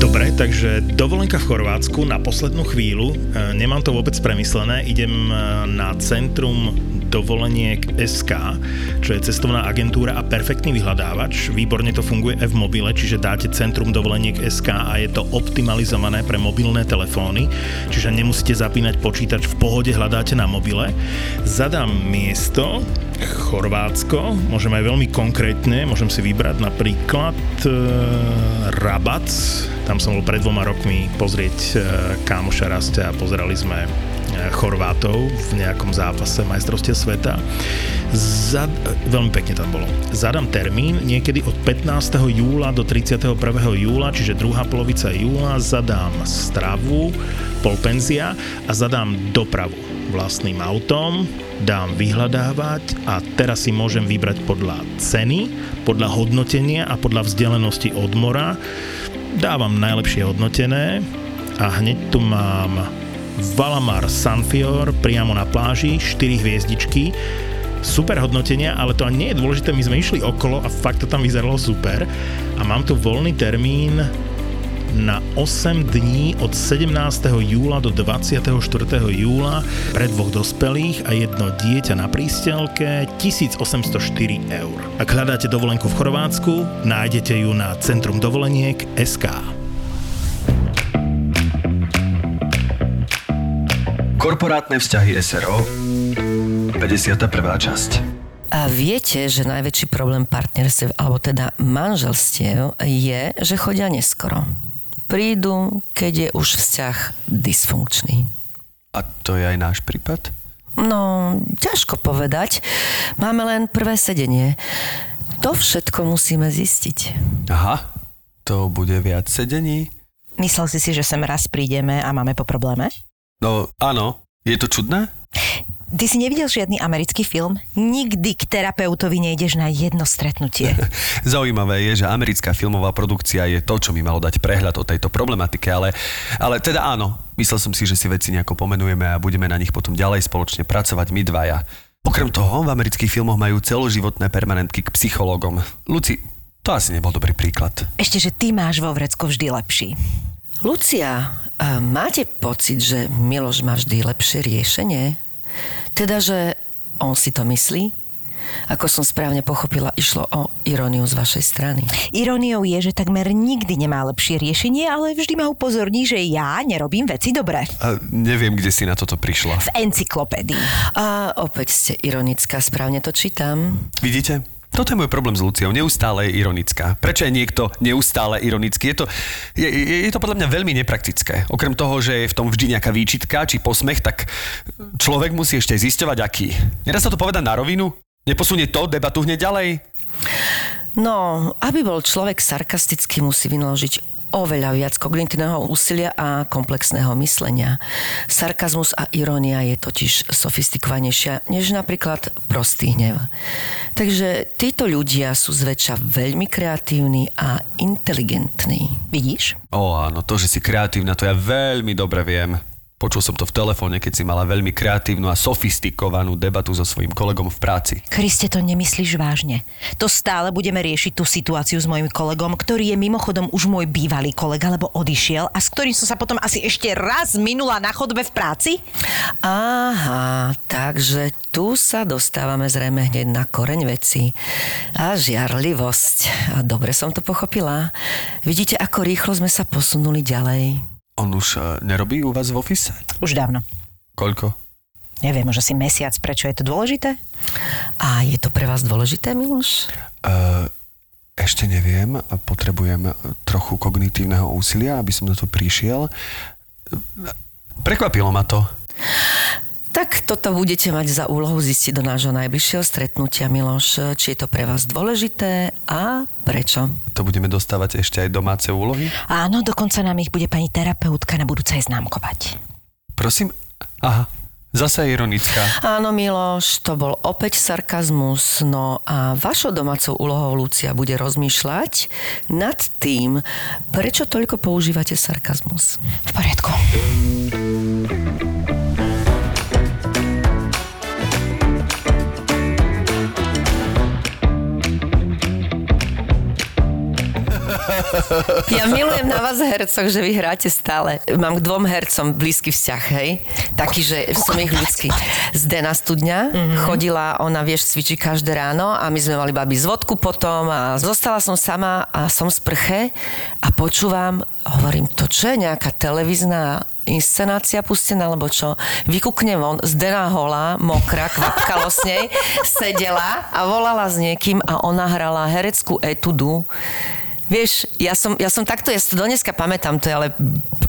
Dobre, takže dovolenka v Chorvátsku na poslednú chvíľu. E, nemám to vôbec premyslené. Idem e, na centrum dovoleniek SK, čo je cestovná agentúra a perfektný vyhľadávač. Výborne to funguje aj v mobile, čiže dáte centrum dovoleniek SK a je to optimalizované pre mobilné telefóny, čiže nemusíte zapínať počítač, v pohode hľadáte na mobile. Zadám miesto, Chorvátsko, môžem aj veľmi konkrétne, môžem si vybrať napríklad e, Rabac, tam som bol pred dvoma rokmi pozrieť e, kámoša Rastia a pozerali sme Chorvátov v nejakom zápase majstrovstie sveta. Zad, veľmi pekne tam bolo. Zadám termín niekedy od 15. júla do 31. júla, čiže druhá polovica júla, zadám stravu, polpenzia a zadám dopravu vlastným autom, dám vyhľadávať a teraz si môžem vybrať podľa ceny, podľa hodnotenia a podľa vzdialenosti od mora. Dávam najlepšie hodnotené a hneď tu mám Valamar Sanfior priamo na pláži, 4 hviezdičky. Super hodnotenia, ale to nie je dôležité, my sme išli okolo a fakt to tam vyzeralo super. A mám tu voľný termín na 8 dní od 17. júla do 24. júla pre dvoch dospelých a jedno dieťa na prístelke 1804 eur. Ak hľadáte dovolenku v Chorvátsku, nájdete ju na Centrum Korporátne vzťahy SRO 51. časť a viete, že najväčší problém partnerstiev, alebo teda manželstiev, je, že chodia neskoro. Prídu, keď je už vzťah dysfunkčný. A to je aj náš prípad? No, ťažko povedať. Máme len prvé sedenie. To všetko musíme zistiť. Aha, to bude viac sedení? Myslel si si, že sem raz prídeme a máme po probléme? No áno, je to čudné? Ty si nevidel žiadny americký film? Nikdy k terapeutovi nejdeš na jedno stretnutie. Zaujímavé je, že americká filmová produkcia je to, čo mi malo dať prehľad o tejto problematike, ale, ale teda áno, myslel som si, že si veci nejako pomenujeme a budeme na nich potom ďalej spoločne pracovať my dvaja. Okrem toho, v amerických filmoch majú celoživotné permanentky k psychológom. Luci, to asi nebol dobrý príklad. Ešte, že ty máš vo vrecku vždy lepší. Lucia, máte pocit, že Miloš má vždy lepšie riešenie? Teda, že on si to myslí? Ako som správne pochopila, išlo o iróniu z vašej strany. Iróniou je, že takmer nikdy nemá lepšie riešenie, ale vždy ma upozorní, že ja nerobím veci dobre. A neviem, kde si na toto prišla. V encyklopédii. A opäť ste ironická, správne to čítam. Vidíte? Toto je môj problém s Luciou. Neustále je ironická. Prečo je niekto neustále ironický? Je to, je, je, to podľa mňa veľmi nepraktické. Okrem toho, že je v tom vždy nejaká výčitka či posmech, tak človek musí ešte zisťovať aký. Nedá sa to povedať na rovinu? Neposunie to debatu hneď ďalej? No, aby bol človek sarkastický, musí vynaložiť oveľa viac kognitívneho úsilia a komplexného myslenia. Sarkazmus a irónia je totiž sofistikovanejšia než napríklad prostý hnev. Takže títo ľudia sú zväčša veľmi kreatívni a inteligentní. Vidíš? Ó áno, to, že si kreatívna, to ja veľmi dobre viem. Počul som to v telefóne, keď si mala veľmi kreatívnu a sofistikovanú debatu so svojím kolegom v práci. Kriste, to nemyslíš vážne. To stále budeme riešiť tú situáciu s mojim kolegom, ktorý je mimochodom už môj bývalý kolega, lebo odišiel a s ktorým som sa potom asi ešte raz minula na chodbe v práci? Aha, takže tu sa dostávame zrejme hneď na koreň veci. A žiarlivosť. A dobre som to pochopila. Vidíte, ako rýchlo sme sa posunuli ďalej. On už uh, nerobí u vás v office? Už dávno. Koľko? Neviem, už asi mesiac. Prečo je to dôležité? A je to pre vás dôležité, Miloš? Uh, ešte neviem. Potrebujem trochu kognitívneho úsilia, aby som na to prišiel. Prekvapilo ma to. Tak toto budete mať za úlohu zistiť do nášho najbližšieho stretnutia, Miloš, či je to pre vás dôležité a prečo. To budeme dostávať ešte aj domáce úlohy? Áno, dokonca nám ich bude pani terapeutka na budúce aj známkovať. Prosím? Aha, Zase ironická. Áno, Miloš, to bol opäť sarkazmus. No a vašou domácou úlohou, Lucia, bude rozmýšľať nad tým, prečo toľko používate sarkazmus. V poriadku. Ja milujem na vás hercov, že vy hráte stále. Mám k dvom hercom blízky vzťah, hej? Taký, že som ich ľudský. Zdena Studňa mm-hmm. chodila, ona vieš, cvičí každé ráno a my sme mali babi z vodku potom a zostala som sama a som z prche a počúvam, hovorím, to čo je nejaká televízna inscenácia pustená, alebo čo. Vykúkne von, Zdena holá, mokrá, kvapkalo s nej, sedela a volala s niekým a ona hrala hereckú etudu Vieš, ja som, ja som takto, ja si to dneska pamätám, to je ale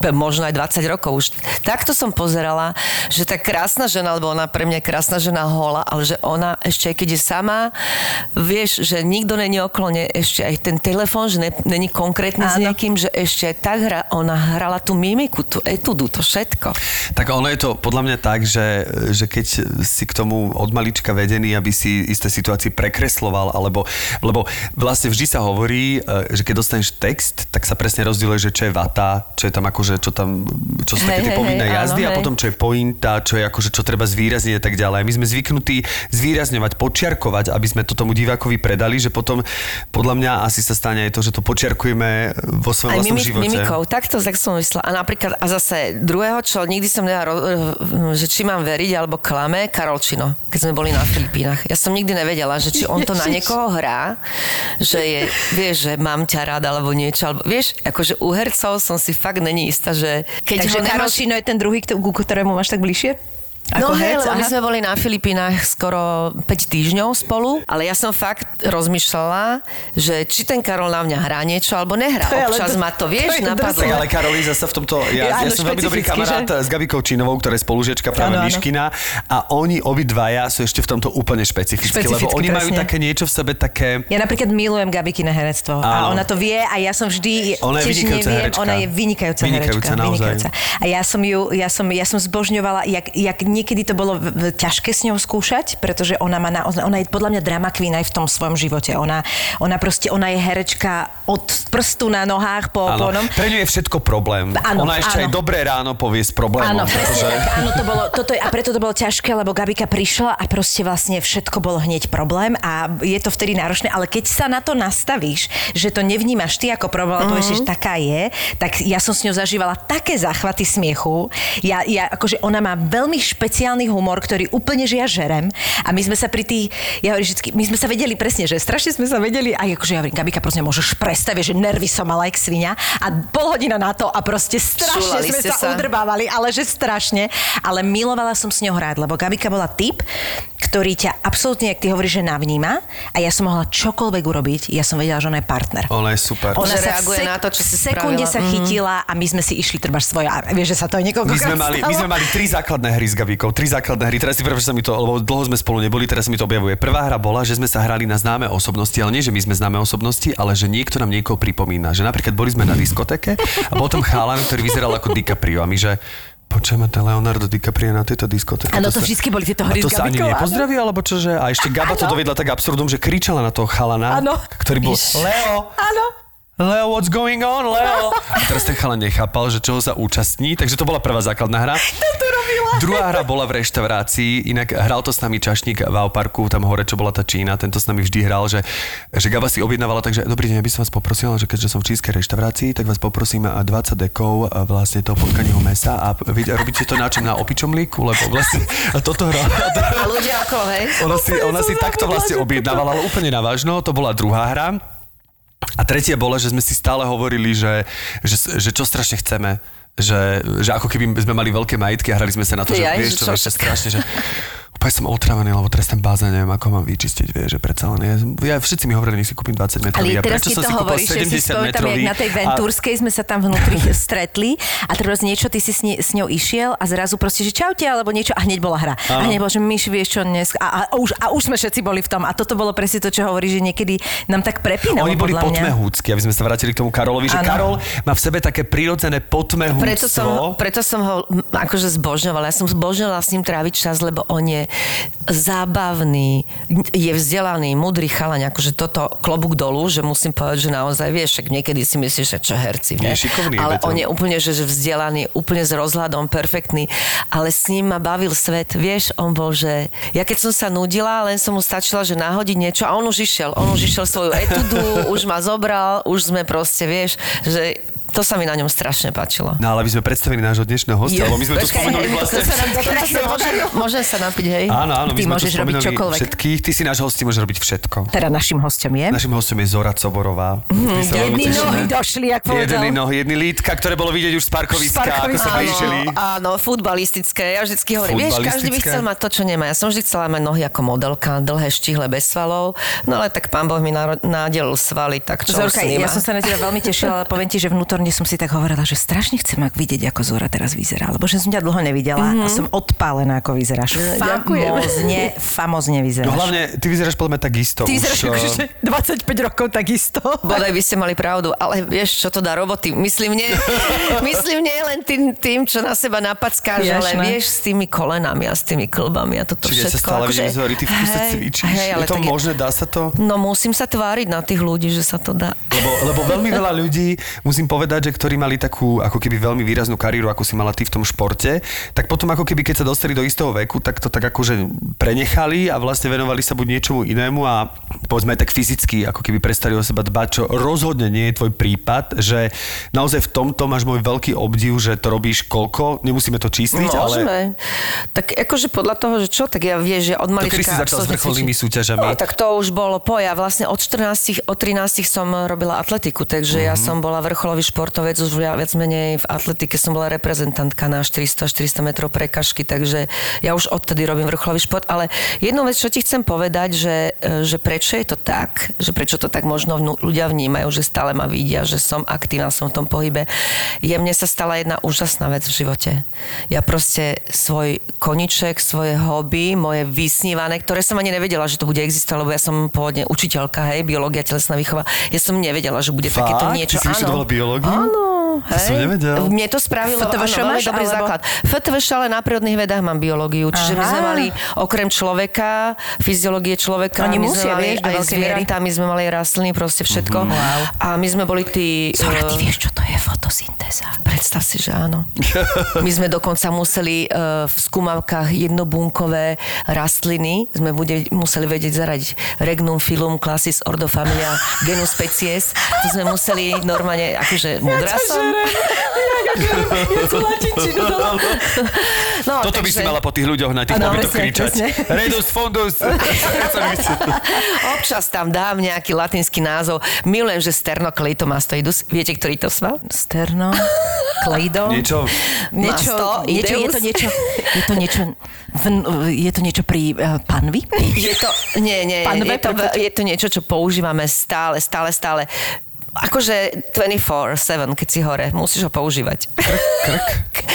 možno aj 20 rokov už. Takto som pozerala, že tá krásna žena, lebo ona pre mňa je krásna žena hola, ale že ona ešte aj keď je sama, vieš, že nikto není oklone, ešte aj ten telefón, že ne, není konkrétny Áno. s niekým, že ešte aj tak hra, ona hrala tú mimiku, tú etudu, to všetko. Tak ono je to podľa mňa tak, že, že keď si k tomu od malička vedený, aby si isté situácie prekresloval, alebo, lebo vlastne vždy sa hovorí, e, že keď dostaneš text, tak sa presne rozdieluje, že čo je vata, čo je tam akože, čo tam, čo sú také tie povinné hej, jazdy áno, a potom čo je pointa, čo je akože, čo treba zvýrazniť a tak ďalej. My sme zvyknutí zvýrazňovať, počiarkovať, aby sme to tomu divákovi predali, že potom podľa mňa asi sa stane aj to, že to počiarkujeme vo svojom vlastnom mimi, živote. Mimikou, takto tak som myslela. A napríklad, a zase druhého, čo nikdy som nedala, že či mám veriť alebo klame, Karol Čino, keď sme boli na Filipínach. Ja som nikdy nevedela, že či on to na niekoho hrá, že je, vieš, že mám ťa rád alebo niečo. Alebo, vieš, akože u hercov som si fakt není istá, že keď Takže Karol Šino je ten druhý, ku ktorému máš tak bližšie? Ako no hej, my sme boli na Filipínach skoro 5 týždňov spolu, ale ja som fakt rozmýšľala, že či ten Karol na mňa hrá niečo, alebo nehrá. To Občas to, ma to, vieš, to napadlo. Tak ale Karolí zase v tomto, ja, ja, ja som veľmi dobrý kamarát že? s Gabikou Čínovou, ktorá je spolužiečka práve ano, Miškina a oni obidvaja sú ešte v tomto úplne špecifické, lebo oni presne. majú také niečo v sebe také... Ja napríklad milujem Gabikine herectvo a ona to vie a ja som vždy... Ona je vynikajúca neviem, herečka. Ona je vynikajúca, vynikajúca herečka. Vynikajúca. A ja som ju, ja som, ja som zbožňovala, jak, jak niekedy to bolo ťažké s ňou skúšať, pretože ona má naozaj, ona je podľa mňa drama queen aj v tom svojom živote. Ona, ona proste, ona je herečka od prstu na nohách po áno. Pre ňu je všetko problém. Áno, ona ešte áno. aj dobré ráno povie s problémom. Áno, presne, áno, to bolo, toto je, a preto to bolo ťažké, lebo Gabika prišla a proste vlastne všetko bolo hneď problém a je to vtedy náročné, ale keď sa na to nastavíš, že to nevnímaš ty ako problém, mm-hmm. povieš, že taká je, tak ja som s ňou zažívala také záchvaty smiechu. Ja, ja akože ona má veľmi špeciálny humor, ktorý úplne že ja žerem. A my sme sa pri tých, ja hovorím vždy, my sme sa vedeli presne, že strašne sme sa vedeli, a akože ja hovorím, Gabika, prosím, môžeš prestaviť, že nervy som mala jak svinia. A pol hodina na to a proste strašne Šulali sme sa, sa udrbávali, ale že strašne. Ale milovala som s ňou hrať, lebo Gabika bola typ, ktorý ťa absolútne, ak ty hovoríš, že navníma a ja som mohla čokoľvek urobiť, ja som vedela, že ona je partner. Ona je super. Ona sa reaguje sek- na to, čo si sekunde spravila. sa mhm. chytila a my sme si išli treba svoje, vieš, že sa to aj niekoľko my sme, mali, my sme mali tri základné hry s Gabikou, tri základné hry teraz si prepáč, sa mi to, lebo dlho sme spolu neboli, teraz sa mi to objavuje. Prvá hra bola, že sme sa hrali na známe osobnosti, ale nie, že my sme známe osobnosti, ale že niekto nám niekoho pripomína. Že napríklad boli sme na diskoteke a potom chálan, ktorý vyzeral ako DiCaprio a my, že Počujeme, ten Leonardo DiCaprio na tejto diskoteke. Áno, to, to vždy boli tieto hry A to sa ani nepozdraví, alebo čože? A ešte Gaba ano. to dovedla tak absurdum, že kričala na toho chalana, ano. ktorý bol Leo. Áno. Leo, what's going on, Leo? A teraz ten chalan nechápal, že čoho sa účastní, takže to bola prvá základná hra. To robila. Druhá hra bola v reštaurácii, inak hral to s nami čašník v Auparku, tam hore, čo bola tá Čína, tento s nami vždy hral, že, že Gaba si objednávala, takže dobrý deň, aby som vás poprosil, že keďže som v čínskej reštaurácii, tak vás poprosím 20 dekov vlastne toho potkaného mesa a vy robíte to na čom? Na opičom líku, lebo vlastne a toto hra. A ľudia ako, hej? Ona si, ona si takto vlastne objednávala, ale úplne na vážno, to bola druhá hra. A tretia bola, že sme si stále hovorili, že, že, že čo strašne chceme. Že, že ako keby sme mali veľké majetky a hrali sme sa na to, že vieš, čo, čo strašne, že úplne som otravený, lebo teraz ten bazén neviem, ako mám vyčistiť, vieš, že predsa len je, ja všetci mi hovorili, nech si kúpim 20 metrový. Ale teraz prečo som to si hovoríš, že si metrový, na tej Ventúrskej a... sme sa tam vnútri stretli a teraz niečo, ty si s, ne, s ňou išiel a zrazu proste, že čaute, alebo niečo a hneď bola hra. Áno. A hneď že myš, vieš čo dnes, a, a, už, a už sme všetci boli v tom a toto bolo presne to, čo hovorí, že niekedy nám tak prepínalo. Oni boli potmehúcky, aby sme sa vrátili k tomu Karolovi, že ano. Karol má v sebe také prirodzené potmehúctvo. Preto som, preto som ho akože zbožňovala. Ja som zbožňovala s ním tráviť čas, lebo on je zábavný, je vzdelaný, mudrý chalaň, akože toto klobúk dolu, že musím povedať, že naozaj vieš, však niekedy si myslíš, že čo herci, vieš. šikovný ale on je úplne, že, že vzdelaný, úplne s rozhľadom, perfektný, ale s ním ma bavil svet, vieš, on bol, že ja keď som sa nudila, len som mu stačila, že nahodiť niečo a on už išiel, on už išiel svoju etudu, už ma zobral, už sme proste, vieš, že to sa mi na ňom strašne páčilo. No ale aby sme predstavili nášho dnešného hostia, lebo my sme tu Počkaj, spomenuli hej, vlastne... to sa nám dokonca sa napiť, hej? Áno, áno, my Ty sme tu môžeš robiť čokoľvek. všetkých. Ty si náš host, ty môžeš robiť všetko. Teda našim hostom je. Našim hostom je Zora Coborová. My veľmi Jedny nohy došli, jak povedal. Jedny nohy, jedny lítka, ktoré bolo vidieť už z parkoviska, ako sa blížili. Áno, futbalistické. Ja vždycky hovorím, vieš, každý by chcel mať to, čo nemá. Ja som vždy chcela mať nohy ako modelka, dlhé, štihle, bez svalov. No ale tak pán Boh mi nadelil svaly, tak čo Zorka, ja som sa na teba veľmi tešila, ale poviem ti, že vnútorne som si tak hovorila, že strašne chcem ak vidieť, ako Zora teraz vyzerá, lebo že som ťa dlho nevidela a som odpálená, ako vyzeráš. Ďakujem. Famozne, famozne vyzeráš. No hlavne, ty vyzeráš podľa mňa takisto. Ty už, vyzeráš ako, eh, že 25 rokov takisto. Bodaj by ste mali pravdu, ale vieš, čo to dá roboty? Myslím nie, myslím nie len tým, tým čo na seba napackáš, ale Jasné. vieš, s tými kolenami a s tými klbami a toto Čiže ja sa všetko. stále akože- Zori, ty v kuse Hej, cvičíš. hej, ale je to tak možné, dá sa to? No musím sa tváriť na tých ľudí, že sa to dá. Lebo, lebo veľmi veľa ľudí, musím povedať, že ktorí mali takú ako keby veľmi výraznú kariéru, ako si mala ty v tom športe, tak potom ako keby keď sa dostali do istého veku, tak to tak akože prenechali a vlastne venovali sa buď niečomu inému a povedzme aj tak fyzicky, ako keby prestali o seba dbať, čo rozhodne nie je tvoj prípad, že naozaj v tomto máš môj veľký obdiv, že to robíš koľko, nemusíme to čísliť, ale Môžeme. Tak akože podľa toho, že čo, tak ja vieš, že od to malička... kedy si začal s vrcholnými súťažami? No, tak to už bolo po. Ja vlastne od 14, od 13 som robila atletiku, takže Mhm. ja som bola vrcholový športovec, už viac menej v atletike som bola reprezentantka na 400 400 metrov prekažky, takže ja už odtedy robím vrcholový šport, ale jednu vec, čo ti chcem povedať, že, e, že prečo je to tak, že prečo to tak možno vnú- ľudia vnímajú, že stále ma vidia, že som aktívna, som v tom pohybe. Je mne sa stala jedna úžasná vec v živote. Ja proste svoj koniček, svoje hobby, moje vysnívané, ktoré som ani nevedela, že to bude existovať, lebo ja som pôvodne učiteľka, hej, biológia, telesná výchova. Ja som nevedela, že bude Fakt? takéto Ty niečo. si vyštudovala biológiu? Áno, To som hej. nevedel. Mne to spravilo FTVŠ áno, máš, dobrý alebo- základ. FTVŠ, ale na prírodných vedách mám biológiu. Čiže my Aha. sme mali okrem človeka, fyziológie človeka, Oni my musia, sme mali vieš, aj zvieratá, my sme mali rastliny, proste všetko. Wow. A my sme boli tí... Zora, ty eh, vieš, čo to je fotosyntéza? Predstav si, že áno. My sme dokonca museli uh, v skúmavkách jednobunkové rastliny, sme bude, museli vedieť zaradiť regnum filum classis ordo familia genus species. To sme museli normálne, akože mudrá som. No, Toto by si mala po tých ľuďoch na tých Áno, pobytoch kričať. Redus fundus. Občas tam dám nejaký latinský názov. Milujem, že sternocleitomastoidus. Viete, ktorý to sval? Sterno, kleido. Niečo, Niečo, niečo, je to niečo, je to niečo, v, je to niečo pri uh, panvi? Je to, nie, nie, Panve, je to, je to niečo, čo používame stále, stále, stále. Akože 24-7, keď si hore, musíš ho používať. krk.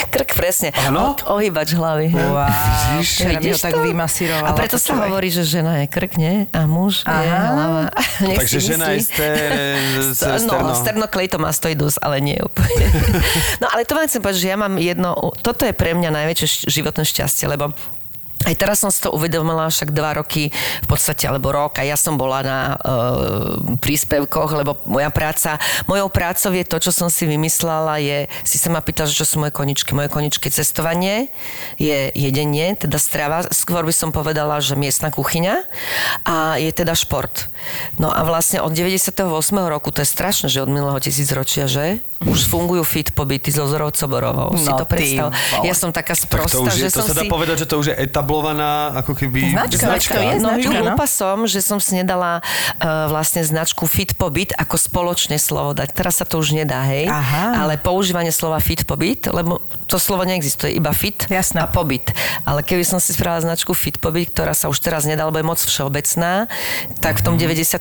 Krk, presne. Áno? O- Ohýbač hlavy. Wow, Vidíš? ho Vidíš tak to? vymasírovala. A preto sa hovorí, že žena je krk, nie? A muž je Aha. hlava. Nech Takže žena je ster, St- sterno. No, sternocleitomastoidus, ale nie úplne. No ale to vám chcem povedať, že ja mám jedno, toto je pre mňa najväčšie životné šťastie, lebo aj teraz som si to uvedomila, však dva roky v podstate, alebo rok a ja som bola na e, príspevkoch, lebo moja práca, mojou prácou je to, čo som si vymyslela, je, si sa ma pýtala, že čo sú moje koničky. Moje koničky je cestovanie, je jedenie, teda strava, skôr by som povedala, že miestna kuchyňa a je teda šport. No a vlastne od 98. roku, to je strašné, že od minulého tisícročia, že? Už fungujú fit pobyty so Zorou Coborovou. si No to ty predstav. Ja som taká Tak sprostá, to, už je, že to som sa dá si... povedať, že to už je etablovaná ako keby Značka, značka. to je no, značka, no. hlúpa som, že som si nedala uh, vlastne značku Fit Pobyt ako spoločné slovo dať. Teraz sa to už nedá, hej? Aha. Ale používanie slova Fit Pobyt, lebo to slovo neexistuje, iba fit Jasné. a pobyt. Ale keby som si spravila značku Fit Pobyt, ktorá sa už teraz nedá, lebo je moc všeobecná, tak v tom 98.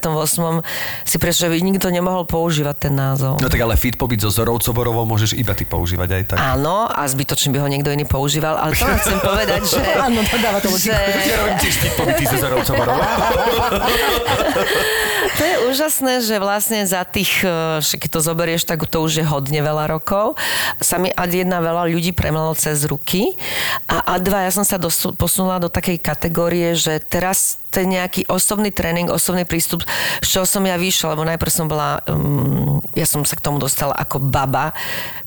si prečo, že by nikto nemohol používať ten názov. No tak ale fit pobyt so Zorou Coborovou môžeš iba ty používať aj tak. Áno, a zbytočne by ho niekto iný používal, ale to chcem povedať, že, Áno, Dáva to že... Ja robím tiež typový Cezarovca To je úžasné, že vlastne za tých, e, že keď to zoberieš, tak to už je hodne veľa rokov. Sa mi ad jedna veľa ľudí premlelo cez ruky. A ad dva ja som sa dosu, posunula do takej kategórie, že teraz ten nejaký osobný tréning, osobný prístup, z čoho som ja vyšla, lebo najprv som bola, um, ja som sa k tomu dostala ako baba,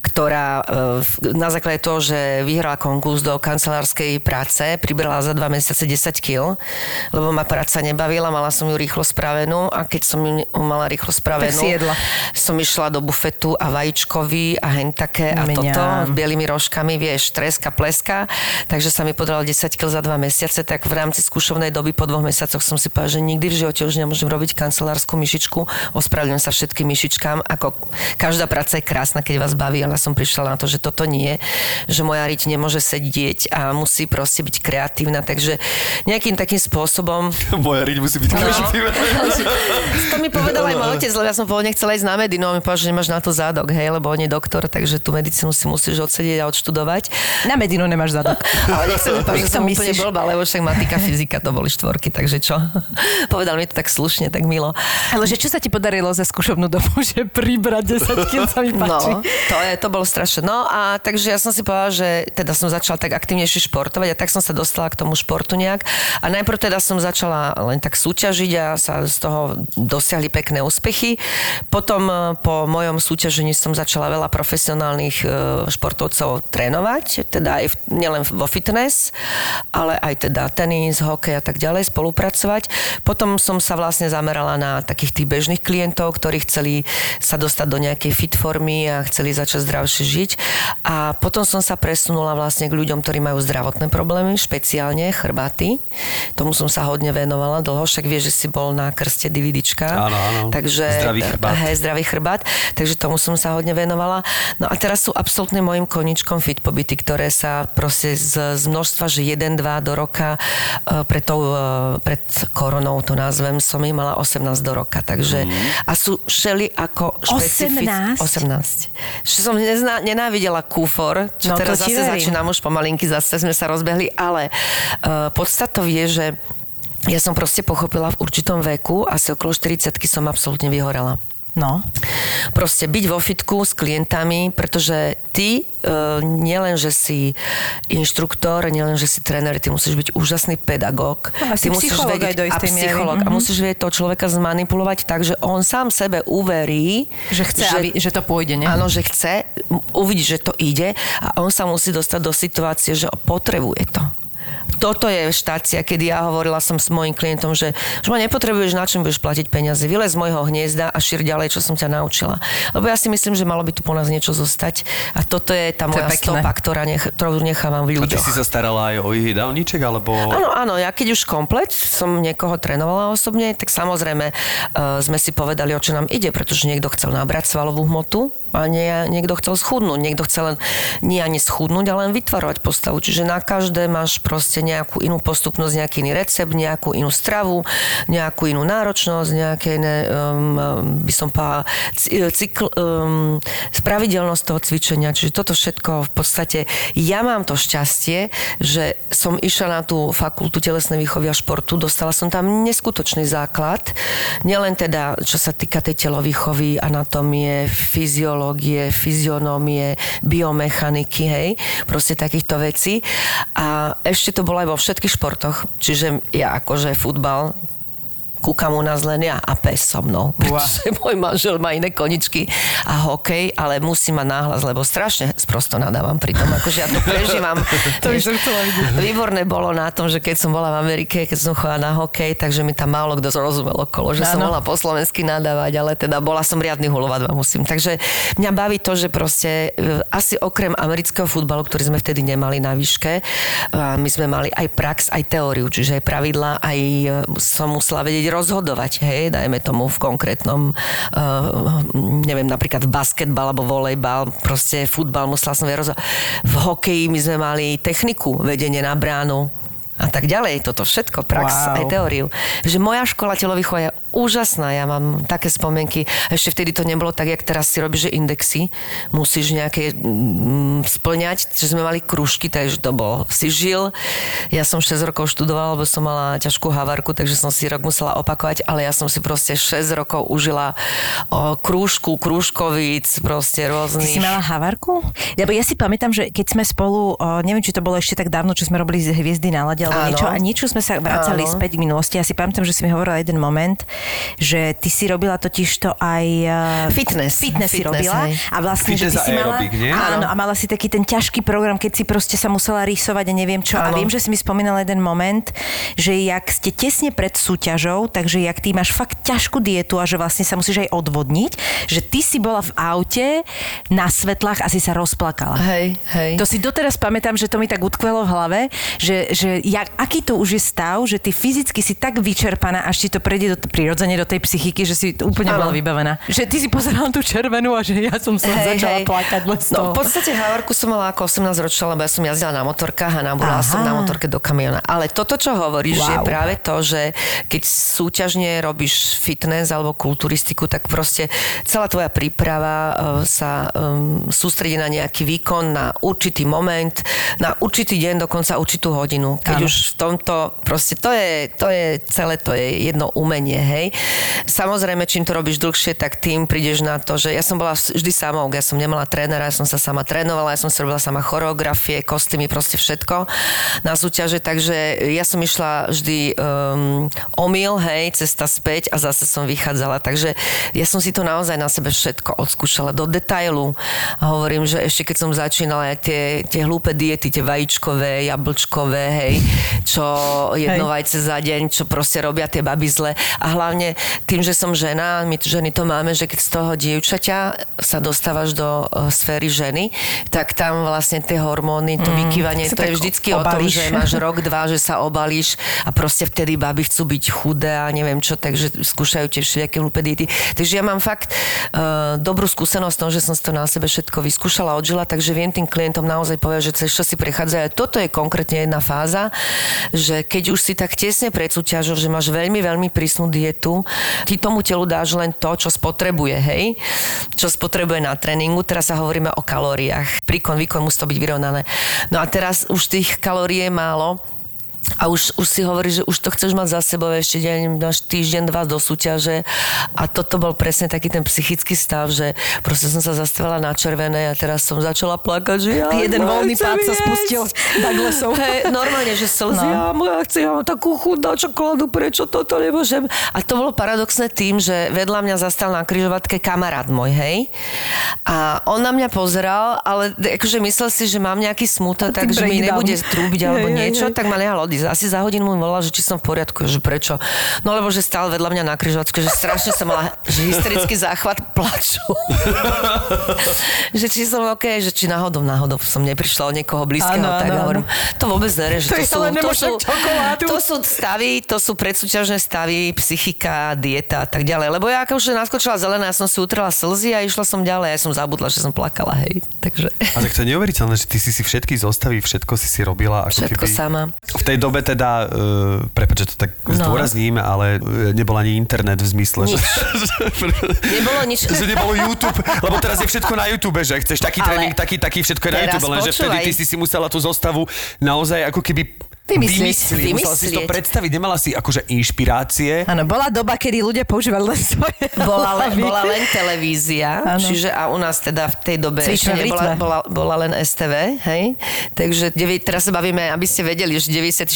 ktorá uh, na základe toho, že vyhrala konkurs do kancelárskej práce, pribrala za dva mesiace 10 kg, lebo ma práca nebavila, mala som ju rýchlo spravenú a keď som ju mala rýchlo spravenú, som išla do bufetu a vajíčkový a hen také a Mňam. toto s bielými rožkami, vieš, treska, pleska, takže sa mi podarilo 10 kg za dva mesiace, tak v rámci skúšovnej doby po dvoch mesiacoch som si povedala, že nikdy v živote už nemôžem robiť kancelárskú myšičku, ospravedlňujem sa všetkým myšičkám, ako každá práca je krásna, keď vás baví, ale som prišla na to, že toto nie, že moja riť nemôže sedieť a musí proste byť kreatívna, takže nejakým takým spôsobom Moja riť musí byť kreatívna. to mi povedal aj môj otec, lebo ja som pôvodne chcela ísť na medinu a mi povedal, že nemáš na to zádok, hej, lebo on je doktor, takže tú medicínu si musíš odsedieť a odštudovať. Na medinu nemáš zadok. Ale nechcem mi povedať, že som úplne myslíš? blbá, lebo však matika, fyzika to boli štvorky, takže čo? Povedal mi to tak slušne, tak milo. Ale že čo sa ti podarilo za skúšobnú dobu, že pribrať 10 kg sa mi páči. No, to, je, to bolo strašné. No a takže ja som si povedala, že teda som začala tak aktívnejšie športovať a tak som sa dostala k tomu športu nejak. A najprv teda som začala len tak súťažiť a sa z toho dosiahli pekné úspechy. Potom e, po mojom súťažení som začala veľa profesionálnych e, športovcov trénovať, teda aj v, nielen vo fitness, ale aj teda tenis, hokej a tak ďalej, spolupracovať. Potom som sa vlastne zamerala na takých tých bežných klientov, ktorí chceli sa dostať do nejakej fit formy a chceli začať zdravšie žiť. A potom som sa presunula vlastne k ľuďom, ktorí majú zdravotné problémy, špeciálne chrbáty. Tomu som sa hodne venovala dlho, však vieš, že si bol na krste DVDčka. Áno, áno. Takže, Zdravý chrbát. Hej, zdravý chrbát, takže tomu som sa hodne venovala. No a teraz sú absolútne môjim koničkom fit pobyty, ktoré sa proste z, z množstva, že 1-2 do roka e, pred, tou, e, pred koronou to nazvem, som ich mala 18 do roka, takže a sú šeli ako špecific... 18? 18. Že som nezná, nenávidela kúfor, čo No, teraz zase verím. začínam už pomalinky, zase sme sa rozbehli, ale uh, podstatou je, že ja som proste pochopila v určitom veku, asi okolo 40 som absolútne vyhorela. No. Proste byť vo fitku s klientami, pretože ty e, nielen, že si inštruktor, nielen, že si tréner, ty musíš byť úžasný pedagóg. No, ty musíš vedieť, do a miery. psychológ. A Mhm. musíš vedieť toho človeka zmanipulovať tak, že on sám sebe uverí, Že chce, že, aby, že to pôjde, ne? Áno, že chce, uvidí, že to ide a on sa musí dostať do situácie, že potrebuje to. Toto je štácia, kedy ja hovorila som s mojim klientom, že, že ma nepotrebuješ, na čom budeš platiť peniaze. Vylez z môjho hniezda a šír ďalej, čo som ťa naučila. Lebo ja si myslím, že malo by tu po nás niečo zostať a toto je tá To je moja stopa, ktorá nech, ktorú nechávam v A ty ľuďoch. si sa starala aj o ich jedálniček, alebo... Áno, áno, ja keď už komplet som niekoho trénovala osobne, tak samozrejme uh, sme si povedali, o čo nám ide, pretože niekto chcel nabrať svalovú hmotu a nie, niekto chcel schudnúť. Niekto chcel len nie ani schudnúť, ale len vytvarovať postavu. Čiže na každé máš proste nejakú inú postupnosť, nejaký iný recept, nejakú inú stravu, nejakú inú náročnosť, nejaké iné, um, by som povedala, ci- cykl, um, spravidelnosť toho cvičenia. Čiže toto všetko v podstate, ja mám to šťastie, že som išla na tú fakultu telesnej výchovy a športu, dostala som tam neskutočný základ, nielen teda, čo sa týka tej telovýchovy, anatómie, fyziológie, fyzionómie, biomechaniky, hej, proste takýchto vecí. A ešte to bolo aj vo všetkých športoch, čiže ja akože futbal, kúkam u nás len ja a pes so mnou. Pretože môj manžel má iné koničky a hokej, ale musí mať náhlas, lebo strašne sprosto nadávam pri tom, akože ja to prežívam. To by Vieš, som chcela vidieť. Výborné bolo na tom, že keď som bola v Amerike, keď som chodila na hokej, takže mi tam málo kto zrozumel okolo, že som Áno. mohla po slovensky nadávať, ale teda bola som riadny hulovadva, musím. Takže mňa baví to, že proste e, asi okrem amerického futbalu, ktorý sme vtedy nemali na výške, a my sme mali aj prax, aj teóriu, čiže aj pravidla, aj e, som musela vedieť rozhodovať, hej, dajme tomu v konkrétnom, uh, neviem, napríklad basketbal alebo volejbal, proste futbal, musela som rozhodovať. V hokeji my sme mali techniku, vedenie na bránu, a tak ďalej. Toto všetko, prax, Wow. aj teóriu. Že moja škola telovýchova je úžasná. Ja mám také spomienky. Ešte vtedy to nebolo tak, jak teraz si robíš, že indexy musíš nejaké mm, splňať, že sme mali krúžky, takže to bolo. Si žil. Ja som 6 rokov študovala, lebo som mala ťažkú havarku, takže som si rok musela opakovať, ale ja som si proste 6 rokov užila o, krúžku, krúžkovíc, proste rôznych. Ty si mala havarku? Lebo ja si pamätám, že keď sme spolu, o, neviem, či to bolo ešte tak dávno, čo sme robili z Hviezdy na lade, alebo niečo, a niečo sme sa vracali Áno. späť k minulosti. Ja si pamätám, že si mi hovorila jeden moment, že ty si robila totiž to aj... eh, Fitness. Fitness, si Fitness, robila. hej. A vlastne, Fitness že ty a si mala... aerobik, nie? Áno, a mala si taký ten ťažký program, keď si proste sa musela rysovať a neviem čo. A Áno. viem, že si mi spomínala jeden moment, že jak ste tesne pred súťažou, takže jak ty máš fakt ťažkú dietu a že vlastne sa musíš aj odvodniť, že ty si bola v aute na svetlách a si sa rozplakala. Hej, hej. To si doteraz pamätám, že to mi tak utkvelo v hlave, že, že jak, aký to už je stav, že ty fyzicky si tak vyčerpaná, až ti to prejde do, prirodzene do tej psychiky, že si úplne bola vybavená. Že ty si pozerala tú červenú a že ja som sa začala plakať len z toho. No, v podstate havarku som mala ako 18 ročná, lebo ja som jazdila na motorkách a nabúrala som na motorke do kamiona. Ale toto, čo hovoríš, Wow. je práve to, že keď súťažne robíš fitness alebo kulturistiku, tak proste celá tvoja príprava e, sa um, sústredí na nejaký výkon, na určitý moment, na určitý deň, dokonca určitú hodinu. Keď Áno. už v tomto, proste to je, to je celé, to je jedno umenie, hej. Samozrejme, čím to robíš dlhšie, tak tým prídeš na to, že ja som bola vždy samouk, ja som nemala trénera, ja som sa sama trénovala, ja som si robila sama choreografie, kostýmy, proste všetko na súťaže, takže ja som išla vždy um, omyl, hej, cesta späť a zase som vychádzala, takže ja som si to naozaj na sebe všetko odskúšala do detailu a hovorím, že ešte keď som začínala aj tie, tie hlúpe diety, tie vajíčkové, jablčkové, hej, čo jedno Hej. vajce za deň, čo proste robia tie baby zle. A hlavne tým, že som žena, my ženy to máme, že keď z toho dievčaťa sa dostávaš do uh, sféry ženy, tak tam vlastne tie hormóny, to vykývanie, sa to je vždycky o tom, obalíš. že máš rok, dva, že sa obalíš a proste vtedy baby chcú byť chudé a neviem čo, takže skúšajú tie všelijaké hlúpe diety. Takže ja mám fakt uh, dobrú skúsenosť v tom, že som si to na sebe všetko vyskúšala, odžila, takže viem tým klientom naozaj povedať, že cez čo si prechádzajú. Toto je konkrétne jedna fáza, že keď už si tak tesne pred súťažou, že máš veľmi, veľmi prísnu dietu, ty tomu telu dáš len to, čo spotrebuje, hej? Čo spotrebuje na tréningu. Teraz sa hovoríme o kalóriách. Príkon, výkon musí to byť vyrovnané. No a teraz už tých kalórií je málo, a už, už si hovorí, že už to chceš mať za sebou ešte deň, máš týždeň, dva do súťaže a toto bol presne taký ten psychický stav, že proste som sa zastavila na červené a teraz som začala plakať, že ja Jeden voľný pád sa spustil Douglasov. Hej, normálne, že slzy, No. no. ja, moja chci, ja mám takú chuť na čokoládu, prečo toto nemôžem? A to bolo paradoxné tým, že vedľa mňa zastal na kryžovatke kamarát môj, hej. A on na mňa pozeral, ale akože myslel si, že mám nejaký smutok, Ty takže mi nebude trúbiť alebo Hej, hej, niečo, hej. tak ma nehal odísť. Asi za hodinu mi volal, že či som v poriadku, že prečo. No lebo že stál vedľa mňa na kryžovatke, že strašne som mala že hysterický záchvat plaču. že či som OK, že či náhodou, náhodou som neprišla o niekoho blízkeho, Áno, tak áno, hovorím, to vôbec nere, že To to, sú, to, sú, čokoládu. to sú stavy, to sú predsúťažné stavy, psychika, dieta a tak ďalej. Lebo ja ako už naskočila zelená, ja som si utrela slzy a išla som ďalej. Ja som zabudla, že som plakala, hej. Takže A tak to je neuveriteľné, že ty si si všetky zostavy, všetko si si robila. Ako všetko keby... sama. V tej dobe teda, uh, prepáč, že to tak No. zdôrazním, ale uh, nebol ani internet v zmysle, že, Nič. Nebolo nič. že nebolo YouTube, lebo teraz je všetko na YouTube, že chceš taký Ale tréning, taký, taký, všetko je na YouTube, lenže vtedy ty si si musela tú zostavu naozaj ako keby Vymyslieť. vymyslieť. Musela si to predstaviť, nemala si akože inšpirácie. Áno, bola doba, kedy ľudia používali len svoje bola len, hlavy. bola len televízia, Áno. čiže a u nás teda v tej dobe ešte nebola, bola, bola len STV, hej? Takže devi- teraz sa bavíme, aby ste vedeli, že 94.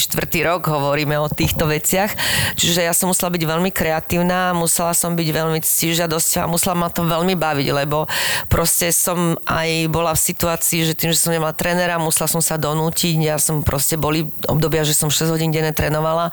rok hovoríme o týchto veciach, čiže ja som musela byť veľmi kreatívna, musela som byť veľmi ctižiadostivá, musela ma to veľmi baviť, lebo proste som aj bola v situácii, že tým, že som nemala trénera, musela som sa donútiť, ja som proste boli obdobia, že som 6 hodín denne trénovala,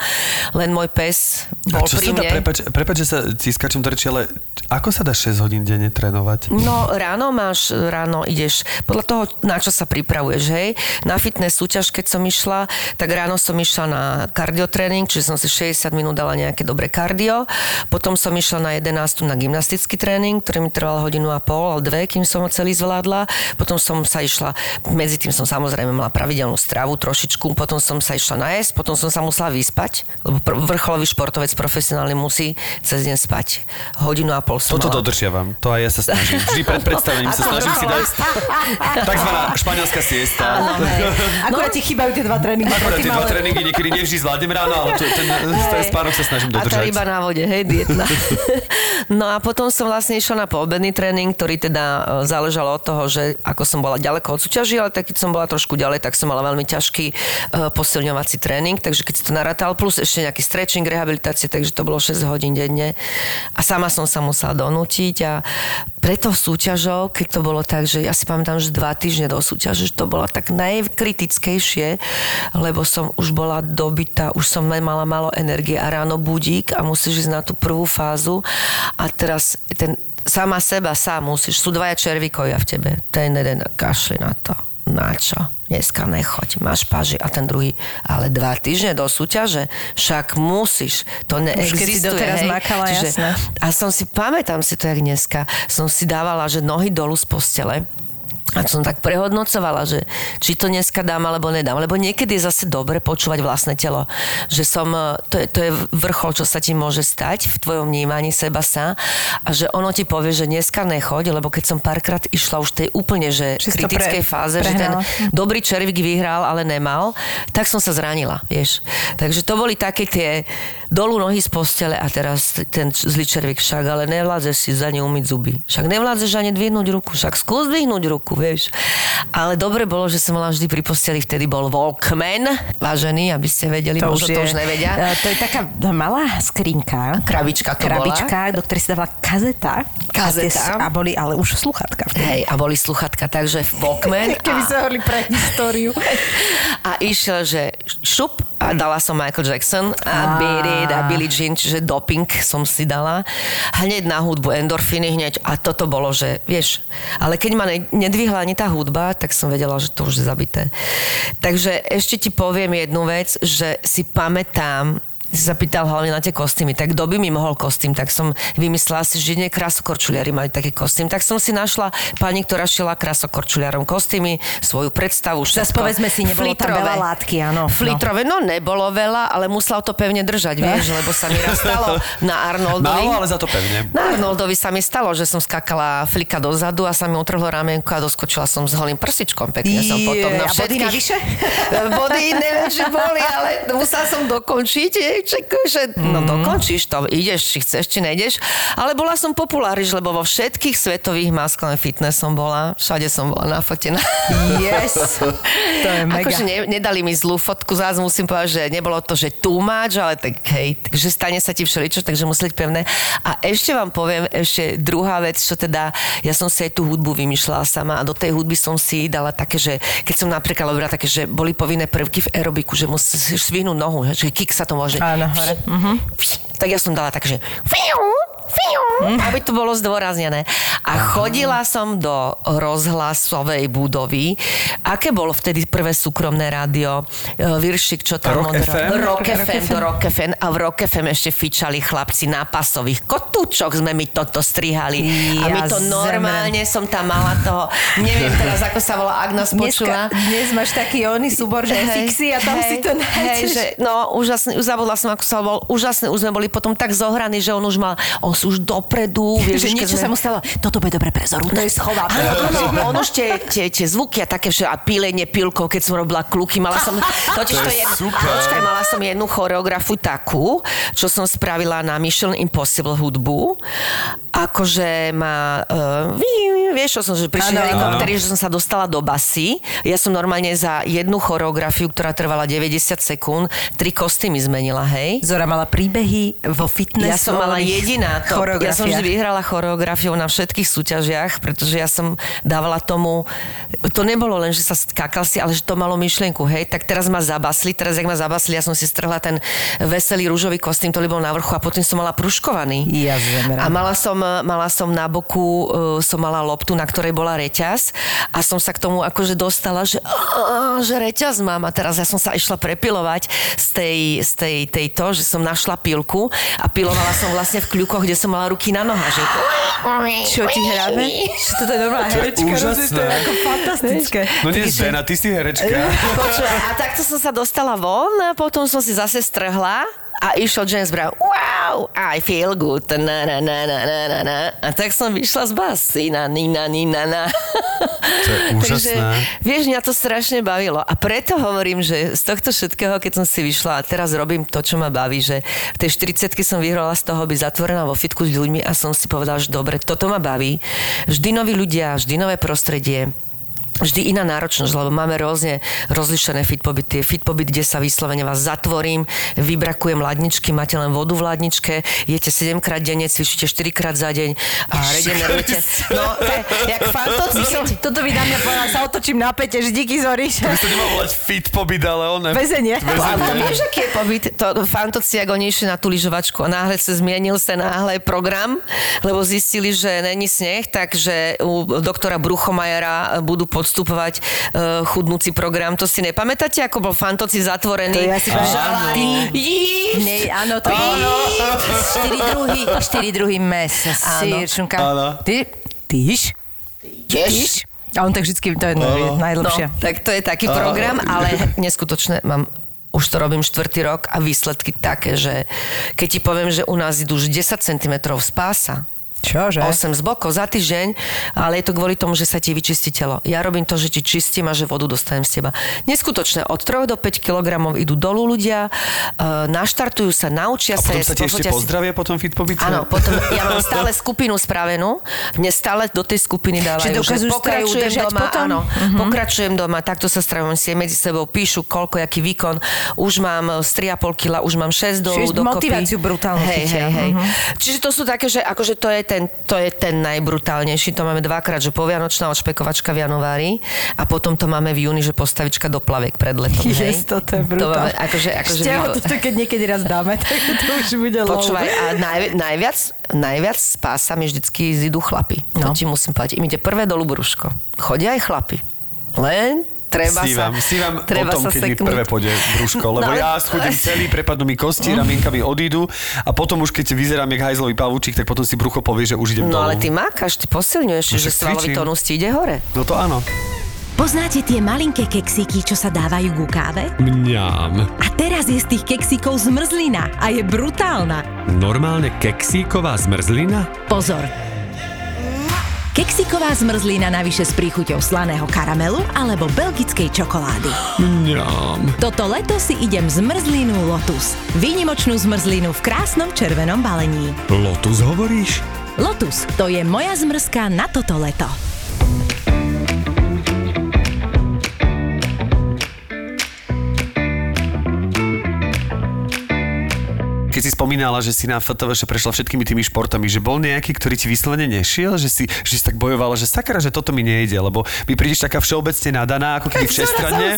len môj pes A bol čo pri sa dá, mne. prepač, prepač, že sa ti skáčem do reči, ale ako sa dá 6 hodín denne trénovať? No ráno máš, ráno ideš, podľa toho, na čo sa pripravuješ, hej. Na fitness súťaž, keď som išla, tak ráno som išla na kardiotréning, čiže som si 60 minút dala nejaké dobré kardio. Potom som išla na 11 na gymnastický tréning, ktorý mi trval hodinu a pol, alebo dve, kým som ho celý zvládla. Potom som sa išla, medzi tým som samozrejme mala pravidelnú stravu trošičku, potom som sa išla najesť, potom som sa musela vyspať, lebo vrcholový športovec profesionálny, musí cez deň spať. Hodinu a pol som Toto mala. dodržiavam, to aj ja sa snažím. Vždy pred predstavením sa snažím si dať takzvaná španielská siesta. Áno. Akurát ti chýbajú tie dva tréningy. Predtým, tie dva tréningy niekedy nevždy zvládnem ráno, ale to, ten, ten spánok sa snažím A tá dodržať. ryba na vode, hej, dietna. no a potom som vlastne išla na poobedný tréning, ktorý teda e, záležal od toho, že ako som bola ďaleko od súťaží, ale tak keď som bola trošku ďalej, tak som mala veľmi ťažký e, posilňovací tréning, takže keď si to narátal, plus ešte nejaký stretching, rehabilitácie, takže to bolo 6 hodín denne. A sama som sa musela donútiť a preto súťažou, keď to bolo tak, že ja si pamätám, že dva týždne do súťaže, že to bolo tak najkritickejšie, lebo som už bola dobitá, už som mala málo energie a ráno budík a musíš ísť na tú prvú fázu. A teraz ten sama seba sám musíš, sú dvaja červíkovia v tebe, ten jeden kašli na to, na čo? Dneska nechoď, máš paži a ten druhý, ale dva týždne do súťaže, však musíš, to Už keď si neexistuje. doteraz hej. makala, jasné. A som si, pamätám si to, jak dneska, som si dávala, že nohy dolu z postele, a som tak prehodnocovala, že či to dneska dám alebo nedám. Lebo niekedy je zase dobre počúvať vlastné telo. Že som, e, to je, to je vrchol, čo sa ti môže stať v tvojom vnímaní seba sa. A že ono ti povie, že dneska nechoď, lebo keď som párkrát išla už tej úplne, že Že si to kritickej pre- fáze, že ten prehnala. dobrý červík vyhral, ale nemal, tak som sa zranila, vieš. Takže to boli také tie dolu nohy z postele a teraz ten zlý červík však, ale nevládzeš si za ne umyť zuby. Však nevládzeš ani dvihnúť ruku, však skús dvihnúť ruku, vieš. Ale dobre bolo, že som mala vždy pri posteli, vtedy bol Walkman, vážený, aby ste vedeli, možno to už nevedia. e, To je taká malá skrinka. Krabička to bola. Krabička, do ktorej sa dávala kazeta. Kazeta. A, tie- a boli ale už sluchatka. Hej, a boli sluchatka, takže Walkman. Keby a... sa hovorili pre históriu. A išiel, že šup a dala som Michael Jackson a Beat It a Billie Jean, čiže doping som si dala. Hneď na hudbu, endorfiny hneď a toto bolo, že vieš, ale keď ma ne- nedvihla ani tá hudba, tak som vedela, že to už je zabité. Takže ešte ti poviem jednu vec, že si pamätám, si sa pýtal hlavne na tie kostýmy, tak kto by mi mohol kostým, tak som vymyslela si, že nie krasokorčuliari mali taký kostým, tak som si našla pani, ktorá šila krasokorčuliarom kostýmy, svoju predstavu, Zas všetko. povedzme si, nebolo tam Flitrové. veľa látky, áno. Flitrové, no nebolo veľa, ale musela to pevne držať, vieš, lebo sa mi raz stalo na Arnoldovi. Málo, ale za to pevne. Na Arnoldovi sa mi stalo, že som skakala flika dozadu a sa mi utrhlo ramienko a doskočila som s holým prsičkom. Pekne som potom na a body všetkých... navyše? Body neviem, či boli, ale musela som dokončiť. Čekuj, že no dokončíš to, ideš, či chceš, či nejdeš. Ale bola som populáriš, lebo vo všetkých svetových maskách fitness som bola. Všade som bola nafotená. Yes. To je mega. Akože ne, nedali mi zlú fotku, zás musím povedať, že nebolo to, že too much, ale tak hej, takže stane sa ti všeličo, takže musí byť pevné. A ešte vám poviem, ešte druhá vec, čo teda, ja som si aj tú hudbu vymýšľala sama a do tej hudby som si dala také, že keď som napríklad robila také, že boli povinné prvky v aerobiku, že musíš svihnúť nohu, že kick sa to môže. Áno, hore. Mhm. Tak ja som dala tak, že aby to bolo zdôraznené. A chodila som do rozhlasovej budovy. Aké bolo vtedy prvé súkromné rádio? E, Viršik, čo tam Rock? FM? Rock FM, do Rock FM. A v Rock FM ešte fičali chlapci na pasových kotúčok. Sme mi toto strihali. a my Ja to normálne som tam mala toho... Neviem teraz, ako sa volá, ak nás počula. Dneska, dnes máš taký oný súbor, že fixy a tam si to hej, nájdeš. že, no, úžasný, zabudla som, ako sa bol úžasný, už sme boli potom tak zohraní, že on už mal, on už dopredu, vieš, že niečo sme- sa mu stalo. Toto bude dobre pre Zoru. To je schová. Áno, áno, on už tie, tie, tie zvuky a také všetko, a pílenie pilkov, keď som robila kluky, mala som, totiž To to, je je, super. počkaj, mala som jednu choreografu takú, čo som spravila na Mission Impossible hudbu, akože ma, uh, vieš, čo som, že prišli helikoptery, že som sa dostala do basy, ja som normálne za jednu choreografiu, ktorá trvala 90 sekúnd, tri kostýmy zmenila, hej. Zora mala príbehy vo fitness. Ja som mala jediná to. Ja som vždy vyhrala choreografiou na všetkých súťažiach, pretože ja som dávala tomu, to nebolo len, že sa skákal si, ale že to malo myšlienku, hej, tak teraz ma zabasli, teraz jak ma zabasli, ja som si strhla ten veselý rúžový kostým, ktorý bol na vrchu a potom som mala pruškovaný. Ja zemerám. A mala som, mala som na boku, uh, som mala loptu, na ktorej bola reťaz a som sa k tomu akože dostala, že, "Á, že reťaz mám a teraz ja som sa išla prepilovať z tej, z tej, tejto, že som našla pilku a pilovala som vlastne v kľukoch, kde som mala ruky na nohách, že Čo ti hráme? Čo to je je herečka? To je ako fantastické. No nie žena, ty si herečka. Počúvaj, a takto som sa dostala von a potom som si zase strhla a išiel James Brown, wow, I feel good, na, na, na, na, na, na. A tak som vyšla z basy, na, ni, na, ni, na, na. To je úžasné. Takže, vieš, mňa to strašne bavilo. A preto hovorím, že z tohto všetkého, keď som si vyšla a teraz robím to, čo ma baví, že v tej 40 som vyhrala z toho byť zatvorená vo fitku s ľuďmi a som si povedala, že dobre, toto ma baví. Vždy noví ľudia, vždy nové prostredie vždy iná náročnosť, lebo máme rôzne rozlišené fitpobyty. Fitpobyt, kde sa vyslovene vás zatvorím, vybrakujem ladničky, máte len vodu v ladničke, jete 7 krát denne, cvičíte 4 krát za deň a regenerujete. No, to je, jak fantoci. Som... Toto by na mňa povedal, sa otočím na pete, že díky Zori. To by sa nemal volať fit pobyt, ale on... Väzenie. Ale vieš, aký je pobyt? To fantoci, ako oni išli na tú lyžovačku a náhle sa zmienil sa náhle program, lebo zistili, že není sneh, takže u doktora Bruchomajera budú pod podstupovať uh, chudnúci program. To si nepamätáte, ako bol fantoci zatvorený? To ja si. Nej, áno, to bolo. 4 druhý, 4 druhý mes. Sírčunka. Áno. Ty, tyš? Tyš? A on tak vždycky, to je najdlhšie. No, tak to je taký program, ale neskutočné, mám už to robím štvrtý rok a výsledky také, že keď ti poviem, že u nás idú už 10 cm z pása, Čože? 8 z bokov za týždeň, ale je to kvôli tomu, že sa ti vyčistí telo. Ja robím to, že ti čistím a že vodu dostanem z teba. Neskutočné. Od 3 do 5 kg idú dolu ľudia, uh, naštartujú sa, naučia A sa. potom jesť, sa ti ešte pozdravia po tom fit pobyte? Áno, potom ja mám stále skupinu spravenú, mne stále do tej skupiny dávajú, Čiže dokážu pokračujem doma, potom? áno, uh-huh. pokračujem doma, takto sa stravujem si medzi sebou, píšu koľko, aký výkon, už mám z 3,5 kg, už mám 6 dolu Čiže dokopy. motiváciu brutálnu hej, hej, hej. Mhm. Čiže to sú také, že akože to je ten, to je ten najbrutálnejší, to máme dvakrát, že povianočná odšpekovačka v januári a potom to máme v júni, že postavička do plaviek pred letom. Yes, je To brutálne. máme, akože, akože Ešte ho výbo- to, keď niekedy raz dáme, tak to už bude. Počúvaj, a najvi, najviac, najviac z pása mi vždycky zidú chlapi. No. To ti musím povedať. Im ide prvé dolu brúško. Chodia aj chlapi. Len treba Snívam, sa... snívam treba o tom, sa keď mi seknúť. prvé pôjde brúško, lebo No, ja schudím celý, prepadnú mi kosti, ramienka mi odídu a potom už keď vyzerám jak hajzlový pavúčik, tak potom si brucho povie, že už idem No dolu. ale ty mákaš, ty posilňuješ, No, že svalový cvičím. tónus ti ide hore. No to áno. Poznáte tie malinké keksíky, čo sa dávajú ku káve? Mňam. A teraz je z tých keksíkov zmrzlina a je brutálna. Normálne keksíková zmrzlina? Pozor! Keksíková zmrzlina navyše s príchuťou slaného karamelu alebo belgickej čokolády. Mňam. Toto leto si idem zmrzlinu Lotus. Výnimočnú zmrzlinu v krásnom červenom balení. Lotus hovoríš? Lotus, to je moja zmrzka na toto leto. Spomínala, že si na FTV prešla všetkými tými športami, že bol nejaký, ktorý ti vyslovene nešiel, že si, že si tak bojovala, že sakra, že toto mi nejde, lebo mi prídeš taká všeobecne nadaná, ako keby všestranne.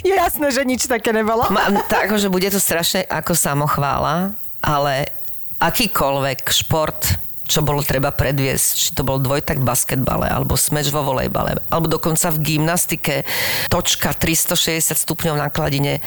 Je jasné, že nič také nebolo. Mám, tak, že bude to strašne ako samochvála, ale akýkoľvek šport, čo bolo treba predviesť, či to bol dvojtakt v basketbale, alebo smeč vo volejbale, alebo dokonca v gymnastike, točka 360 stupňov na kladine,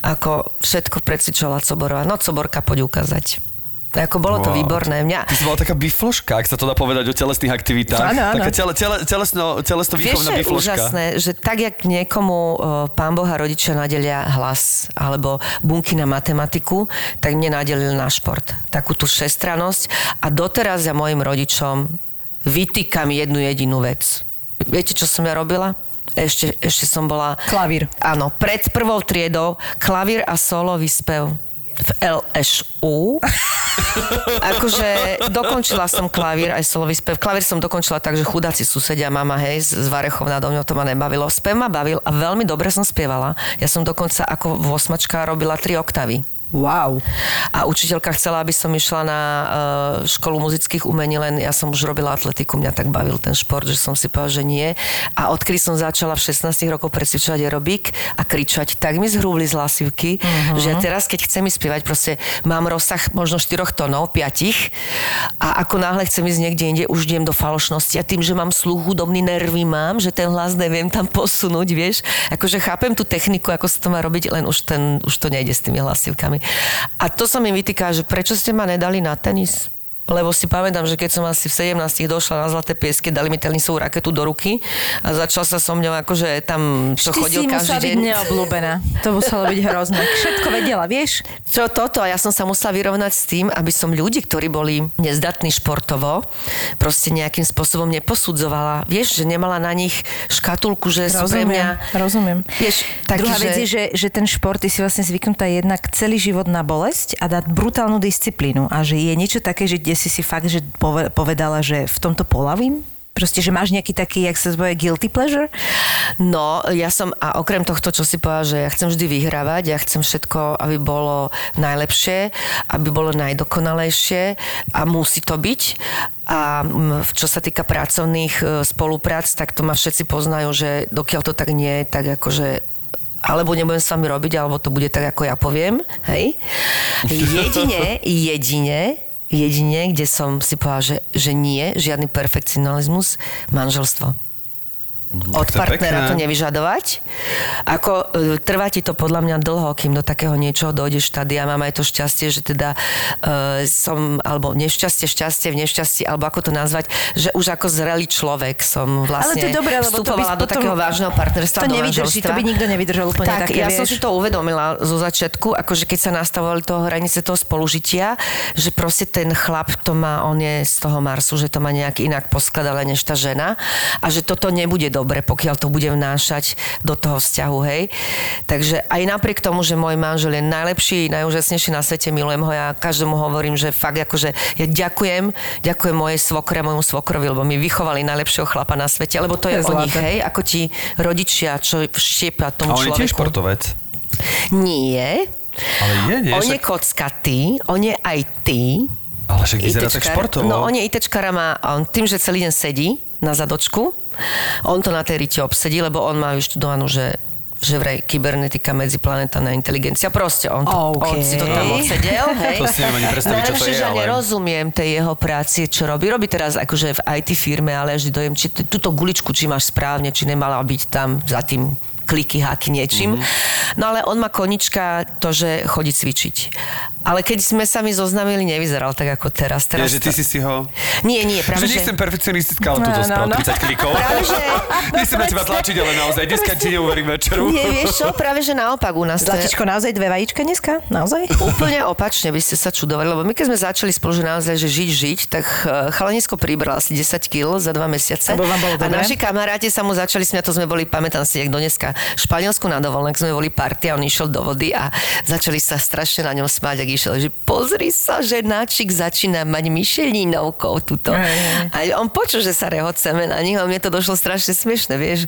ako všetko precvičovala Coborová. No Coborka, poď ukázať. Ako bolo to Wow. výborné. Mňa, Ty si bola taká bifloška, ak sa to dá povedať o telesných aktivitách. Áno, áno. Taká tele, tele, telesno, telesno Vieš, výchovná bifloška. úžasné, že tak, jak niekomu uh, pán Boha rodičia nadelia hlas alebo bunky na matematiku, tak mne nadelil na šport. Takú tú všestranosť a doteraz ja mojim rodičom vytýkam jednu jedinú vec. Viete, čo som ja robila? Ešte, ešte som bola... Klavír. Áno, pred prvou triedou klavír a solový spev v LŠU. akože dokončila som klavír aj solový spev. Klavír som dokončila tak, že chudáci susedia, mama, hej, z Varechov nado mňou to ma nebavilo. Spev ma bavil a veľmi dobre som spievala. Ja som dokonca ako v osmačka robila tri oktavy. Wow. A učiteľka chcela, aby som išla na uh, školu muzických umení, len ja som už robila atletiku, mňa tak bavil ten šport, že som si povedala, že nie. A odkedy som začala v 16 rokoch precvičovať aerobik a kričať, tak mi zhrúvli z hlasivky, uh-huh. že ja teraz, keď chcem ísť spievať, proste mám rozsah možno 4 tónov, 5 a ako náhle chcem ísť niekde inde, už idem do falošnosti a tým, že mám sluch, hudobný nervy mám, že ten hlas neviem tam posunúť, vieš. Akože chápem tú techniku, ako sa to má robiť, len už, ten, už to nejde s tými hlasivkami. A to sa mi vytýka, že prečo ste ma nedali na tenis? Lebo si pamätám, že keď som asi v 17 došla na Zlaté piesky, dali mi tenisovú raketu do ruky a začal sa so mňou akože tam, čo Ty chodil si každý byť deň. neobľúbená. To muselo byť hrozné. Všetko vedela, vieš? Čo toto? A ja som sa musela vyrovnať s tým, aby som ľudí, ktorí boli nezdatní športovo, proste nejakým spôsobom neposudzovala. Vieš, že nemala na nich škatulku, že sú pre mňa... rozumiem. Vieš, taký, Druhá že... vec je, že, že ten šport, ty si vlastne zvyknutá jednak celý život na bolesť a dať brutálnu disciplínu. A že je niečo také, že si si fakt že pove- povedala, že v tomto polavím? Proste, že máš nejaký taký, jak sa zvoje, guilty pleasure? No, ja som, a okrem tohto, čo si povedal, že ja chcem vždy vyhrávať, ja chcem všetko, aby bolo najlepšie, aby bolo najdokonalejšie a musí to byť. A čo sa týka pracovných e, spoluprác, tak to ma všetci poznajú, že dokiaľ to tak nie je, tak akože alebo nebudem s vami robiť, alebo to bude tak, ako ja poviem. Hej? Jedine, jedine, jedine, kde som si povedala, že, že nie, žiadny perfekcionalizmus, manželstvo od to partnera pekné. to nevyžadovať. Ako e, trvá ti to podľa mňa dlho, kým do takého niečoho dojdeš tady. Ja mám aj to šťastie, že teda uh, som, alebo nešťastie, šťastie v nešťastí, alebo ako to nazvať, že už ako zrelý človek som vlastne Ale to je dobré, lebo to by vstupovala do potom- takého vážneho partnerstva, To do nevydrží, to by nikto nevydržal úplne tak, také, ja som vieš. si to uvedomila zo začiatku, akože keď sa nastavovali toho hranice toho spolužitia, že proste ten chlap to má, on je z toho Marsu, že to má nejak inak poskladané než tá žena a že toto nebude dobre, pokiaľ to bude vnášať do toho vzťahu, hej. Takže aj napriek tomu, že môj manžel je najlepší, najúžasnejší na svete, milujem ho, ja každému hovorím, že fakt akože ja ďakujem, ďakujem mojej svokre, môjmu svokrovi, lebo mi vychovali najlepšieho chlapa na svete, lebo to je, To je o nich, hej, ako ti rodičia, čo štiepia A tomu on je tiež človeku. športovec. Nie. Ale je, nie? On je Však- kockatý, on je aj ty. Ale však vyzerá tak športovo. No on je ITčkar a má, on tým, že celý deň sedí na zadočku, on to na tej rite obsedí, lebo on má vyštudovanú, že že vraj kybernetika, medziplanetárna inteligencia. Proste on, to, on OK. si to tam odsedel. Hej. To si neviem ani predstaviť, čo to je, že ale- nerozumiem tej jeho práci, čo robí. Robí teraz akože v IT firme, ale ja vždy dojem, či túto guličku, či máš správne, či nemala byť tam za tým kliky, haky niečím. Mhm. Mm-hmm. No ale on má konička to, že chodí cvičiť. Ale keď sme sa mi zoznamili, nevyzeral tak ako teraz. Teraz že ty si si ho... Nie, nie, práve, Že že... nechcem perfekcionistická, ale tu No, to spravil no, no. 30 klikov. Práve, že... Nechcem na teba tlačiť, ale naozaj dneska ti neuverím večeru. Nie, vieš čo? Práve, že naopak u nás. Zlatičko, naozaj dve vajíčka dneska? Naozaj? Úplne opačne by ste sa čudovali, lebo my keď sme začali spolu, že naozaj, že žiť, žiť, tak eh, chalanisko pribral asi 10 kg za dva mesiace. A dobre? naši kamaráti sa mu začali smiať, to sme boli, pamätám si, jak do dneska, Španielsku na dovolenek sme boli party a on išiel do vody a začali sa strašne na ňom smáť, ak išiel, že pozri sa, že náčik začína mať myšelinovkou tuto. Hej, hej. A on počul, že sa rehoceme na nich a mne to došlo strašne smiešne, vieš.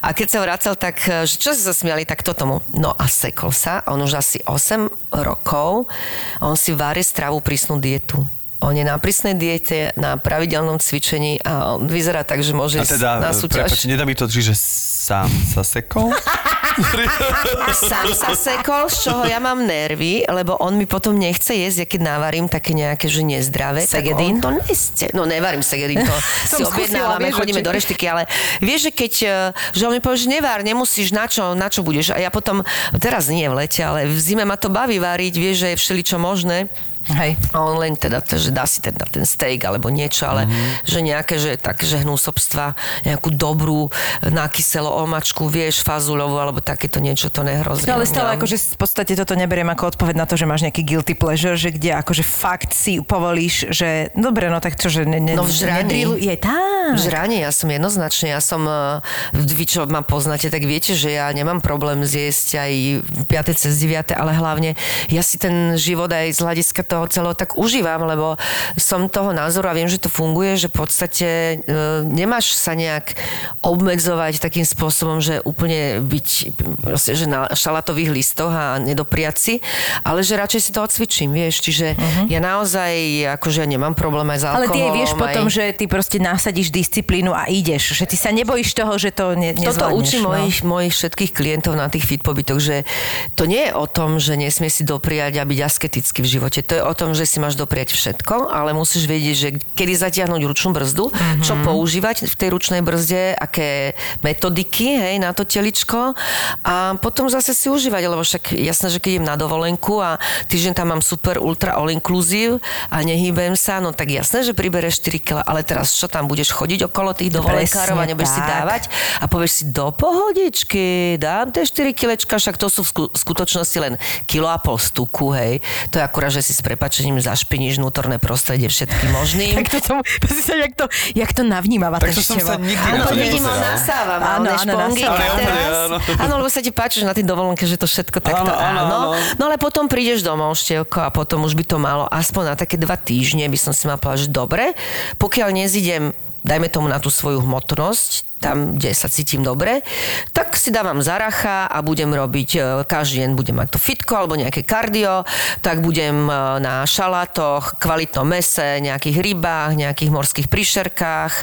A keď sa vracal, tak, že čo si sa smiali, tak to tomu. No a sekol sa, on už asi 8 rokov, on si varí stravu prísnu dietu. On je na prísnej diete, na pravidelnom cvičení a on vyzerá tak, že môže A ísť teda, na súťaž. prepáč, nedá mi to, že sám sa sekol? Sám sa sekol, z čoho ja mám nervy, lebo on mi potom nechce jesť, ja keď navarím také nejaké, že nezdravé, Segedín? to neste. No nevarím segedín, to si objednávame, vieš, chodíme či- do reštiky, ale vieš, že keď, eh, že on mi povie, že nevár, nemusíš, na čo, na čo budeš. A ja potom, teraz nie v lete, ale v zime ma to baví váriť, vieš, že je všeličo možné. Hej. A on len teda, že dá si teda ten steak alebo niečo, ale mm-hmm. že nejaké, že také, že hnúsobstva, nejakú dobrú nakyselo omačku, vieš, fazulovú alebo takéto niečo, to nehrozí. No ale stále Ja- akože v podstate toto neberiem ako odpoveď na to, že máš nejaký guilty pleasure, že kde akože fakt si povolíš, že dobre, no tak čo, že ne, ne, No v nedrilu- je tak. V žranie ja som jednoznačne, ja som, eh, vy čo ma poznáte, tak viete, že ja nemám problém zjesť aj 5. cez 9. ale hlavne ja si ten život aj z hľadiska toho celého tak užívam, lebo som toho názoru a viem, že to funguje, že v podstate e, nemáš sa nejak obmedzovať takým spôsobom, že úplne byť proste, že na šalatových listoch a nedopriať si, ale že radšej si to odcvičím, vieš, čiže uh-huh. ja naozaj, akože nemám problém aj s Ale ty aj alkoholom. vieš potom, aj... že ty proste nasadíš disciplínu a ideš, že ty sa nebojíš toho, že to ne, nezvládneš. Toto učím no. mojich, mojich všetkých klientov na tých fit pobytoch, že to nie je o tom, že nesmie si dopriať a byť asketický v živote. To je o tom, že si máš dopriať všetko, ale musíš vedieť, že kedy zatiahnuť ručnú brzdu, mm-hmm. čo používať v tej ručnej brzde, aké metodiky hej, na to teličko a potom zase si užívať, lebo však jasné, že keď idem na dovolenku a týždeň tam mám super ultra all inclusive a nehýbem sa, no tak jasné, že pribereš 4 kg, ale teraz čo tam budeš chodiť okolo tých dovolenkárov a nebudeš si tak. dávať a povieš si do pohodičky, dám tie 4 kilečka, však to sú v sku- skutočnosti len kilo a pol stuku, hej. To je akurát, že si s prepačením zašpiníš vnútorné prostredie všetkým možným. Tak to som, sa, jak to, jak to navnímava Tak to som sa nikdy na Áno, to vidím, nepozeral. nasávam, Áno, áno, áno, špongy. áno. áno, lebo sa ti páči že na tej dovolenke, že to všetko takto Áno, áno. No ale potom prídeš domov, števko, a potom už by to malo aspoň na také dva týždne by som si mal povedať, že dobre, pokiaľ nezidem dajme tomu na tú svoju hmotnosť, tam, kde sa cítim dobre, tak si dávam zaracha a budem robiť, e, každý deň budem mať to fitko alebo nejaké kardio, tak budem e, na šalátoch, kvalitnom mese, nejakých rybách, nejakých morských príšerkách, e,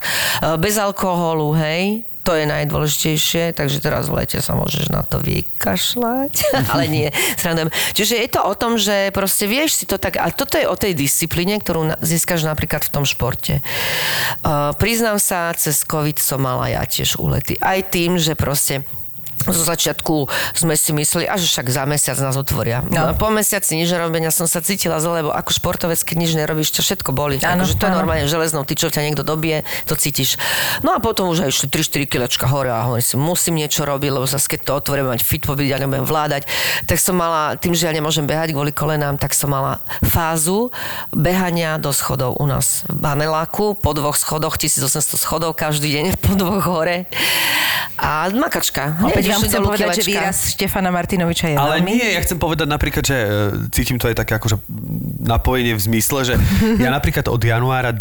bez alkoholu, hej, to je najdôležitejšie, takže teraz v lete sa môžeš na to vykašľať. Ale nie, srandujem. Čiže je to o tom, že proste vieš si to tak, a toto je o tej disciplíne, ktorú získaš napríklad v tom športe. Uh, priznám sa, cez COVID som mala ja tiež úlety. Aj tým, že proste zo začiatku sme si mysleli, a že však za mesiac nás otvoria. No. Po mesiaci nič nerobenia som sa cítila zle, lebo ako športovec, keď nič nerobíš, ťa všetko boli. Áno, akože to je normálne železnou tyčou ťa niekto dobije, to cítiš. No a potom už aj išli 3-4 kilečka hore a hovorím si, musím niečo robiť, lebo zase keď to otvorím, mať fit pobyť, ja nebudem vládať. Tak som mala, tým, že ja nemôžem behať kvôli kolenám, tak som mala fázu behania do schodov u nás v Baneláku, po dvoch schodoch, 1800 schodov každý deň po dvoch hore. A makačka. Opäť vám chcem povedať, že výraz Štefana Martinoviča je Ale veľmi... nie, ja chcem povedať napríklad, že e, cítim to aj také akože napojenie v zmysle, že ja napríklad od januára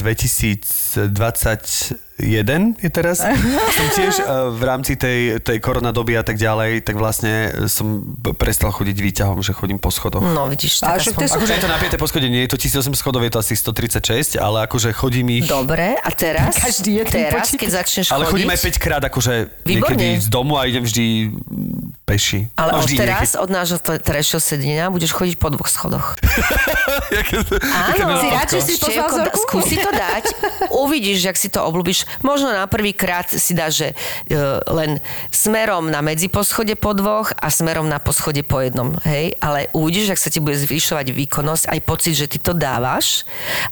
2021 je teraz, som tiež v rámci tej, tej koronadoby a tak ďalej, tak vlastne som prestal chodiť výťahom, že chodím po schodoch. No vidíš, Ale tak však je Akože je to napäté po schode, nie je to 1800 schodov, je to asi 136, ale akože chodím ich... Dobre, a teraz, Každý jeden teraz počítač. keď začneš Ale chodiť, chodím aj 5 krát, akože Výborne. niekedy z domu a idem vždy peši. ale no, od teraz, od nášho terajšieho sedenia, budeš chodiť po dvoch schodoch. Áno, Si rád, že si vzorku? skúsi to dať. Uvidíš, jak si to obľúbiš. Možno na prvý krát si dáš, že e, len smerom na medziposchode po dvoch a smerom na poschode po jednom. Hej? Ale uvidíš, ak sa ti bude zvyšovať výkonnosť, aj pocit, že ty to dávaš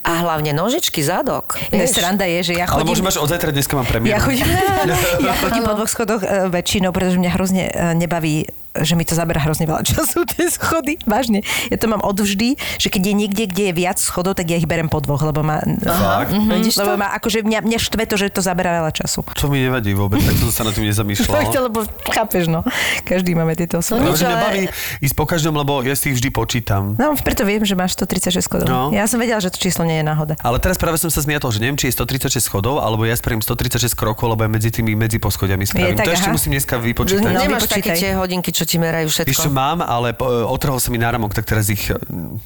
a hlavne nožičky, zadok. Vieš? sranda je, že ja Ale chodím... môžem až od zajtra, dneska mám premiéru. Ja chodím, ja chodím po dvoch schodoch e, väčšinou, pretože mňa hrozne e, nebaví že mi to zabera hrozne veľa času, tie schody. Vážne. Ja to mám odvždy, že keď je niekde, kde je viac schodov, tak ja ich berem po dvoch, lebo ma... Fakt? Mhm, to? lebo ma, akože mňa, mňa štve to, že to zabera veľa času. To mi nevadí vôbec, tak som sa na tým To, nezamýšľal. lebo chápeš, no. Každý máme tieto osoby. Ale nič, že mňa ale- baví ísť po každom, lebo ja si ich vždy počítam. No, preto viem, že máš 136 schodov. No. Ja som vedela, že to číslo nie je náhoda. Ale teraz práve som sa zmiatol, že neviem, či je 136 schodov, alebo ja spravím 136 krokov, lebo medzi tými medziposchodiami spravím. tak, to ešte aha. musím dneska vypočítať. No, Nemáš také tie hodinky, čo ti merajú všetko. Ešte mám, ale po- otrhol sa mi náramok, tak teraz ich... mm,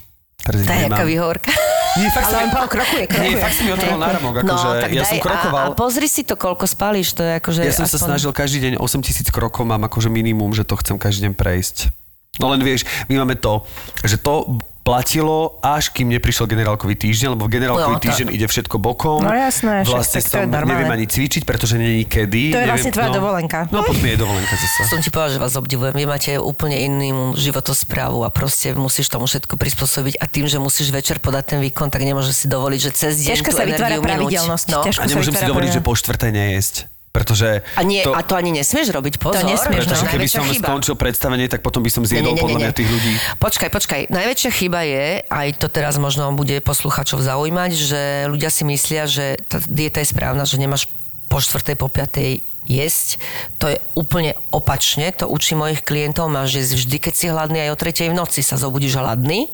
Teraz Tá jaká výhovorka. Nie, fakt Ale sa mi- po- krokuje, Nie, krokuje. fakt sa mi otrhol náramok, akože tak ja daj som krokoval. A, a pozri si to, koľko spálíš, to je akože... Ja som sa aspoň- snažil každý deň 8000 krokov, mám akože minimum, že to chcem každý deň prejsť. No len vieš, my máme to, že to platilo, až kým neprišiel generálkový týždeň, lebo v generálkový No, tak. týždeň ide všetko bokom. No jasné, však Vlastne tak to je normálne. neviem ani cvičiť, pretože není kedy. To je neviem, vlastne tvoja no, dovolenka. No poď mi je dovolenka zase. Som ti povedal, že vás obdivujem. Vy máte úplne inú životosprávu a proste musíš tomu všetko prispôsobiť a tým, že musíš večer podať ten výkon, tak nemôžeš si dovoliť, že cez deň Ťažko tú sa vytvára pravidelnosť. No. Ťažko A nemôžem si dovoliť, že po štvrtej nejesť. Pretože A, nie, to, a to ani nesmieš robiť, pozor. nesmieš, pretože no. keby som chyba. skončil predstavenie, tak potom by som zjedol podľa mňa tých ľudí. Počkaj, počkaj. Najväčšia chyba je, aj to teraz možno bude posluchačov zaujímať, že ľudia si myslia, že tá dieta je správna, že nemáš po štvrtej, po piatej jesť. To je úplne opačne. To učí mojich klientov. Máš jesť vždy, keď si hladný, aj o tretej v noci sa zobudíš hladný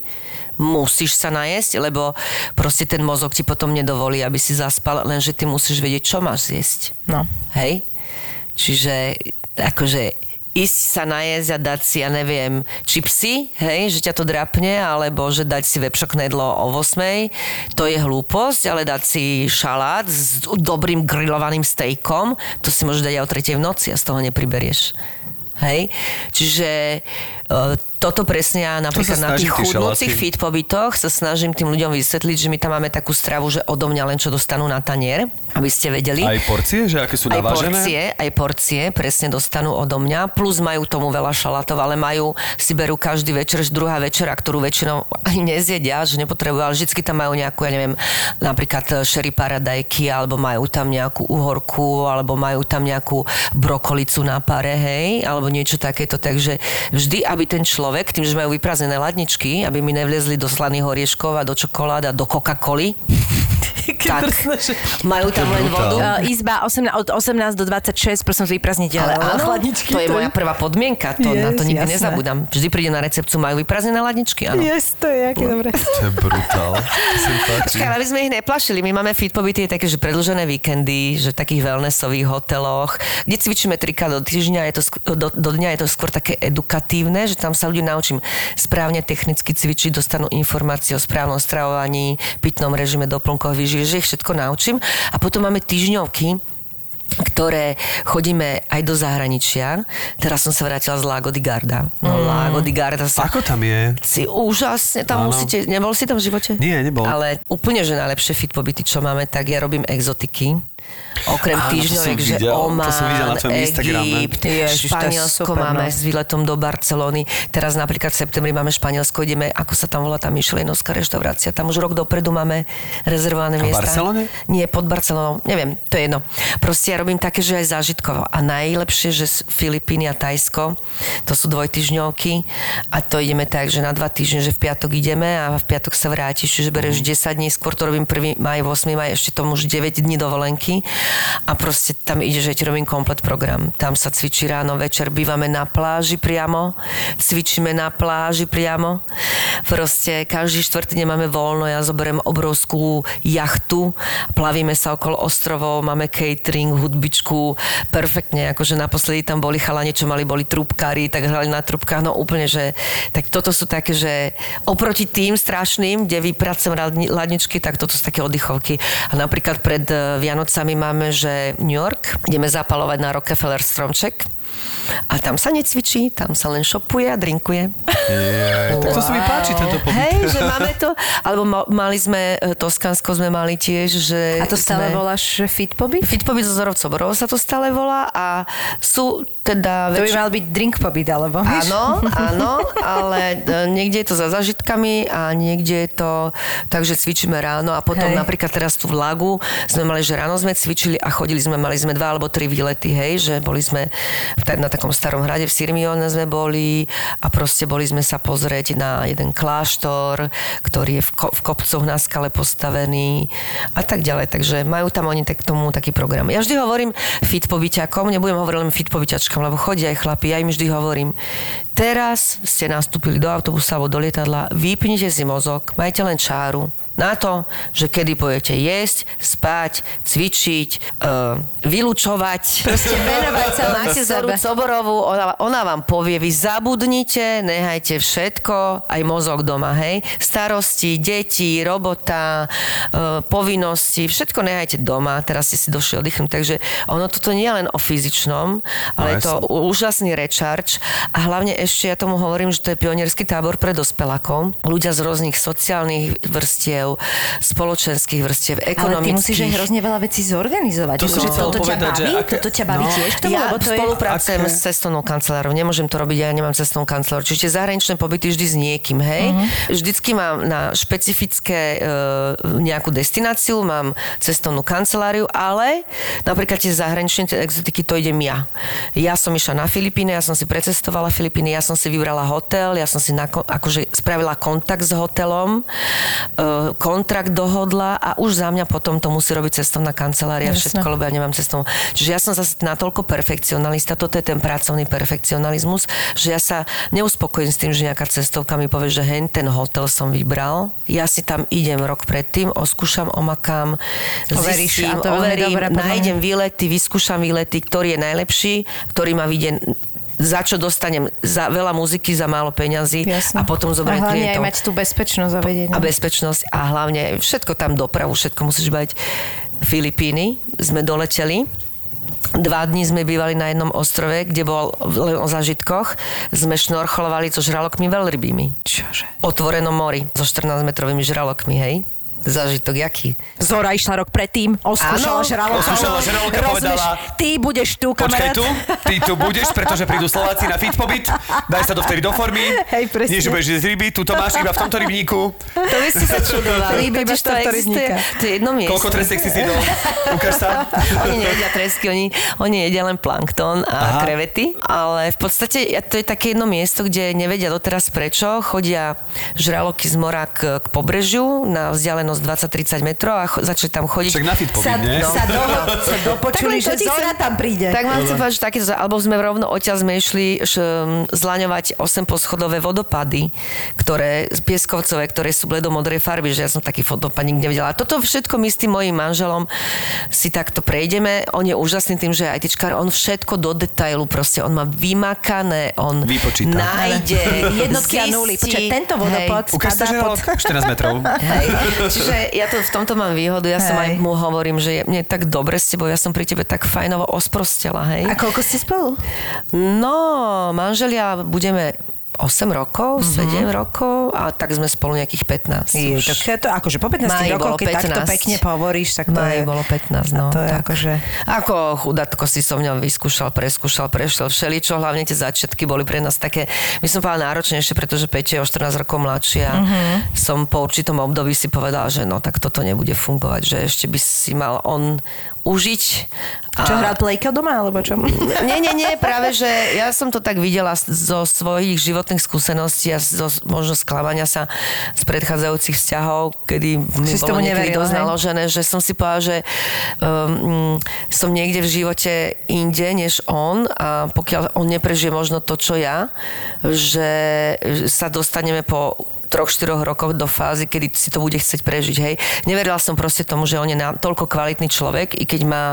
musíš sa najesť, lebo proste ten mozog ti potom nedovolí, aby si zaspal, lenže ty musíš vedieť, čo máš zjesť. No. Hej? Čiže akože ísť sa najesť a dať si, ja neviem, čipsy, hej, že ťa to drapne, alebo že dať si vepšok jedlo o 8, to je hlúposť, ale dať si šalát s dobrým grillovaným stejkom, to si môžeš dať aj o 3 v noci a z toho nepriberieš. Hej? Čiže toto presne ja napríklad na tých chudnúcich fit pobytoch sa snažím tým ľuďom vysvetliť, že my tam máme takú stravu, že odo mňa len čo dostanú na tanier, aby ste vedeli. Aj porcie, že aké sú Aj navážené? porcie, aj porcie, presne dostanú odo mňa, plus majú tomu veľa šalátov, ale majú, si berú každý večer, že druhá večera, ktorú väčšinou ani nezjedia, že nepotrebujú, ale vždycky tam majú nejakú, ja neviem, napríklad sherry paradajky, alebo majú tam nejakú uhorku, alebo majú tam nejakú brokolicu na pare, hej, alebo niečo takéto, takže vždy, aby ten človek, tým, že majú vyprázdnené ladničky, aby mi nevliezli do slaných orieškov a do čokolád a do Coca-Coly, tak majú tam len vodu. Uh, izba 18, od 18 do 26, prosím, vyprázdniť Ale áno, to je moja prvá podmienka, to, yes, na to nikdy jasné. nezabudám. Vždy príde na recepciu, majú vyprázdnené ladničky, áno. Yes, to je aké dobré. To je brutál. Počkaj, ale aby sme ich neplašili. My máme fit pobyty je také, že predlžené víkendy, že v takých wellnessových hoteloch, kde cvičíme trikrát do týždňa, je to, do, do dňa je to skôr také edukatívne, že tam sa ľudí naučím správne technicky cvičiť, dostanú informácie o správnom stravovaní, pitnom režime, doplnkovej výživy, že ich všetko naučím. A potom máme týždňovky, ktoré chodíme aj do zahraničia. Teraz som sa vrátila z Lago di Garda. No mm. Lago di Garda sa... Ako tam je? Si úžasne, tam Áno. musíte, nebol si tam v živote? Nie, nebol. Ale úplne, že najlepšie fit pobyty, čo máme, tak ja robím exotiky. Okrem Áno, týždňoviek, že videl, Oman. Egypt, Ježiš, Španielsko super, máme no. s výletom do Barcelony. Teraz napríklad v septembri máme Španielsko, ideme, ako sa tam volá tá Michelinovská reštaurácia. Tam už rok dopredu máme rezervované A v miesta. Barcelone? Nie, pod Barcelonou, neviem, to je jedno. Proste ja robím také, že aj zážitkovo. A najlepšie, že Filipíny a Tajsko, to sú dvojtyžňovky a to ideme tak, že na dva týždne, že v piatok ideme a v piatok sa vrátiš, čiže bereš 10 dní, skôr to robím 1. maj, 8. maj, ešte tomu už 9 dní dovolenky a proste tam ide, že ti robím komplet program. Tam sa cvičí ráno, večer, bývame na pláži priamo, cvičíme na pláži priamo. Proste každý štvrtý máme voľno, ja zoberiem obrovskú jachtu, plavíme sa okolo ostrovov, máme catering, hudbičku, perfektne, akože naposledy tam boli chalani, čo mali, boli trúbkári, tak hrali na trúbkách, no úplne, že tak toto sú také, že oproti tým strašným, kde vypracujem ladni- ladničky, tak toto sú také oddychovky. A napríklad pred eh, Vianocami máme, že New York, ideme zapalovať na Rockefeller stromček a tam sa necvičí, tam sa len šopuje a drinkuje. Je, tak to sa mi páči, tento pobyt. Hej, že máme to. Alebo ma- mali sme, e, Toskansko sme mali tiež, že... A to stále sme... voláš fit pobyt? Fit pobyt Zorovcov Borov sa to stále volá a sú teda... To by väč- mal byť drink pobyt, alebo? Áno, áno, ale e, niekde je to za zažitkami a niekde je to tak, že cvičíme ráno a potom Hej. napríklad teraz tu v Lagu sme mali, že ráno sme cvičili a chodili sme, mali sme dva alebo tri výlety, hej, že boli sme na takom starom hrade v Sirmione sme boli a proste boli sme sa pozrieť na jeden kláštor, ktorý je v, ko- v kopcoch na skale postavený a tak ďalej. Takže majú tam oni tak tomu taký program. Ja vždy hovorím fit pobyťakom, nebudem hovoriť len fit pobyťačkom, lebo chodia aj chlapi, ja im vždy hovorím, teraz ste nastúpili do autobusu alebo do lietadla, vypnite si mozog, majte len čáru, na to, že kedy budete jesť, spať, cvičiť, uh, vylúčovať. Proste venovať sa Máte. Zoru Coborovú, ona, ona vám povie, vy zabudnite, nehajte všetko, aj mozog doma, hej. Starosti, deti, robota, uh, povinnosti, všetko nehajte doma, teraz ste si došli oddychnúť. Takže ono toto nie je len o fyzičnom, ale je to úžasný recharge a hlavne ešte ja tomu hovorím, že to je pionierský tábor pre dospelákov. Ľudia z rôznych sociálnych vrstiev, spoločenských vrstiev, Ale ty ekonomických. musíš aj hrozne veľa vecí zorganizovať. To chcel toto ťa povedať, že baví? aké- Toto ťa baví no, tiež tomu? ja lebo to je... spolupracujem aké- s cestovnou kancelárou. Nemôžem to robiť, ja nemám cestovnú kancelárov. Čiže zahraničné pobyty vždy s niekým, hej. Mhm. Vždycky mám na špecifické e, nejakú destináciu, mám cestovnú kanceláriu, ale napríklad tie zahraničné tie exotiky, to idem ja. Ja som išla na Filipíny, ja som si precestovala Filipíny, ja som si vybrala hotel, ja som si nako, akože spravila kontakt s hotelom, e, kontrakt dohodla a už za mňa potom to musí robiť cestovná kancelária, Jasné. všetko, lebo ja nemám cestovnú. Čiže ja som zase natoľko perfekcionalista, toto je ten pracovný perfekcionalizmus, že ja sa neuspokojím s tým, že nejaká cestovka mi povie, že hen ten hotel som vybral. Ja si tam idem rok predtým, oskúšam, omakám, Overíš, zistím, overím, nájdem výlety, vyskúšam výlety, ktorý je najlepší, ktorý ma vidie za čo dostanem za veľa muziky, za málo peňazí Jasné. a potom a zoberiem hlavne aj klientov mať tú bezpečnosť a vedieť. a no. bezpečnosť a hlavne všetko tam dopravu, všetko musíš bať. Filipíny sme doleteli Dva dní sme bývali na jednom ostrove, kde bol len o zážitkoch. Sme šnorcholovali so žralokmi veľrybými. Čože? Otvorenom mori so 14-metrovými žralokmi, hej? Zážitok jaký? Zora išla rok predtým, oskúšala žraloka. oskúšala žraloka, povedala, Ty budeš tu, Počkaj kamarát. tu, ty tu budeš, pretože prídu Slováci na fit pobyt, daj sa dovtedy do formy. Hej, presne. Nie, že budeš jesť ryby, tu to máš iba v tomto rybníku. To by ste sa čudovali. Bez to existuje. rybníka. To je jedno miesto. Koľko tresek si si dol? Ukáž sa. Oni nejedia tresky, oni, oni jedia len plankton a Aha. krevety, ale v podstate to je také jedno miesto, kde nevedia doteraz prečo. Chodia žraloky z mora k, k pobrežiu na vzdialenosť 20-30 metrov a cho, začali tam chodiť. Však na fit Sa, nie? sa, do, sa dopočuli, že Zora tam príde. Tak vám chcem povedať, že takéto, alebo sme rovno odtiaľ sme išli š, zlaňovať 8 poschodové vodopady, ktoré, pieskovcové, ktoré sú bledomodrej farby, že ja som taký vodopad nikde nevidela. A toto všetko my s tým mojim manželom si takto prejdeme. On je úžasný tým, že je ITčkár, on všetko do detailu proste, on má vymakané, on Vypočíta. nájde, Jednotky a nuly. tento vodopád Hej. Ukáž sa spadá pod... žraloka? 14 metrov. Hej. Čiže ja to v tomto mám výhodu. Ja som Hej. aj mu hovorím, že je mne tak dobre s tebou, ja som pri tebe tak fajnovo osprostela, hej. A koľko ste spolu? No, manželia budeme 8 rokov, 7 rokov a tak sme spolu nejakých 15. Je, tak to akože po 15 Maj rokoch, keď takto 15. pekne pohovoríš, tak to Maj je... bolo 15, no. to je tak. akože... Ako chudatko si so mňou vyskúšal, preskúšal, prešiel všeličo, hlavne tie začiatky boli pre nás také, my som povedala náročnejšie, pretože Peťo je o 14 rokov mladšia. Mhm. Uh-huh. Som po určitom období si povedala, že no tak toto nebude fungovať, že ešte by si mal on užiť. Čo hral plejka doma, alebo čo? Nie, nie, nie, práve, že ja som to tak videla zo svojich životných skúseností a zo možno sklamania sa z predchádzajúcich vzťahov, kedy mi Si bolo niekedy dosť naložené, že som si povedala, že um, som niekde v živote inde než on a pokiaľ on neprežije možno to, čo ja, že sa dostaneme po troch, štyroch rokov do fázy, kedy si to bude chcieť prežiť, hej. Neverila som proste tomu, že on je toľko kvalitný človek, i keď má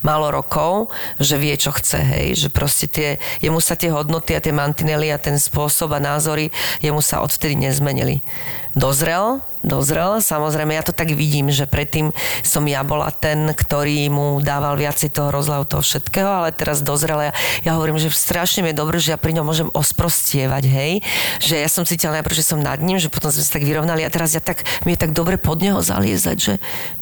málo rokov, že vie, čo chce, hej. Že proste tie, jemu sa tie hodnoty a tie mantinely a ten spôsob a názory, jemu sa odvtedy nezmenili. Dozrel, dozrel, samozrejme, ja to tak vidím, že predtým som ja bola ten, ktorý mu dával viacej toho rozľahu toho všetkého, ale teraz dozrel. Ja, ja hovorím, že strašne mi je dobré, že ja pri ňom môžem osprostievať, hej. Že ja som cítila najprv, že som nad ním, že potom sme sa tak vyrovnali a teraz ja tak, mi je tak dobre pod neho zaliezať, že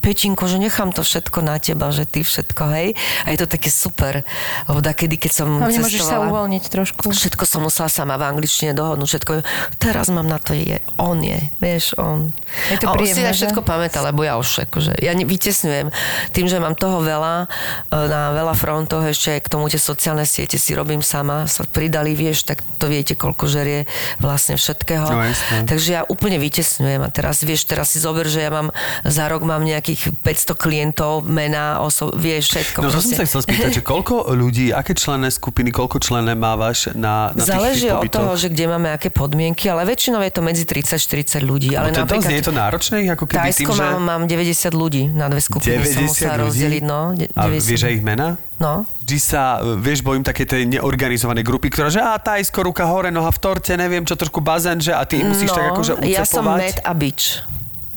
Petinko, že nechám to všetko na teba, že ty všetko, hej. A je to také super. Lebo kedy, keď som Hlavne môžeš sa cestovala, uvoľniť trošku. Všetko som musela sama v angličtine dohodnúť, všetko. Teraz mám na to je, on je, vieš, on. Je to a on si príjemné, na všetko pamätá, lebo ja už akože, ja vytesňujem. Tým, že mám toho veľa, e, na veľa frontoch, ešte k tomu tie sociálne siete si robím sama, sa pridali, vieš, tak to viete, koľko žerie vlastne všetkého. No. Takže ja úplne vytesňujem a teraz, vieš, teraz si zober, že ja mám, za rok mám nejakých 500 klientov, mená, oso- vieš, všetko. No to som proste. sa chcel spýtať, že koľko ľudí, aké členné skupiny, koľko členné mávaš na, na Záleží tých od toho, že kde máme aké podmienky, ale väčšinou je to medzi 30-40 ľudí. Ale No to je to náročné, ako keby Tajsko tým, že... mám, mám 90 ľudí na dve skupiny. som 90 musela ľudí? rozdeliť, no. de- A 90. vieš aj ich mena? No. Vždy sa, vieš, bojím také tej neorganizovanej grupy, ktorá, že a Tajsko, ruka hore, noha v torte, neviem čo, trošku bazén, že a ty musíš no, tak akože ucepovať. ja som med a bič.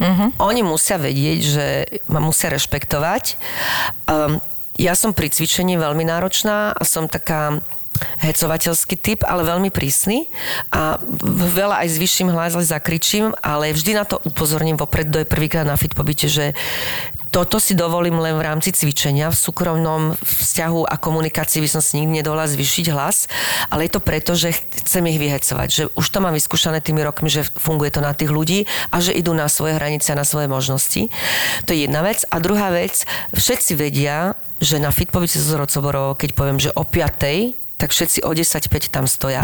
Uh-huh. Oni musia vedieť, že ma musia rešpektovať. Um, ja som pri cvičení veľmi náročná a som taká hecovateľský typ, ale veľmi prísny a veľa aj s vyšším hlasom zakričím, ale vždy na to upozorním vopred, kto je prvýkrát na fit pobyte, že toto si dovolím len v rámci cvičenia. V súkromnom vzťahu a komunikácii by som si nikdy nedovolila zvýšiť hlas, ale je to preto, že chcem ich vyhecovať. Že už to mám vyskúšané tými rokmi, že funguje to na tých ľudí a že idú na svoje hranice a na svoje možnosti. To je jedna vec. A druhá vec, všetci vedia, že na Fitpovici zo Rocoborovo, keď poviem, že o 5 tak všetci o 10.5 tam stoja.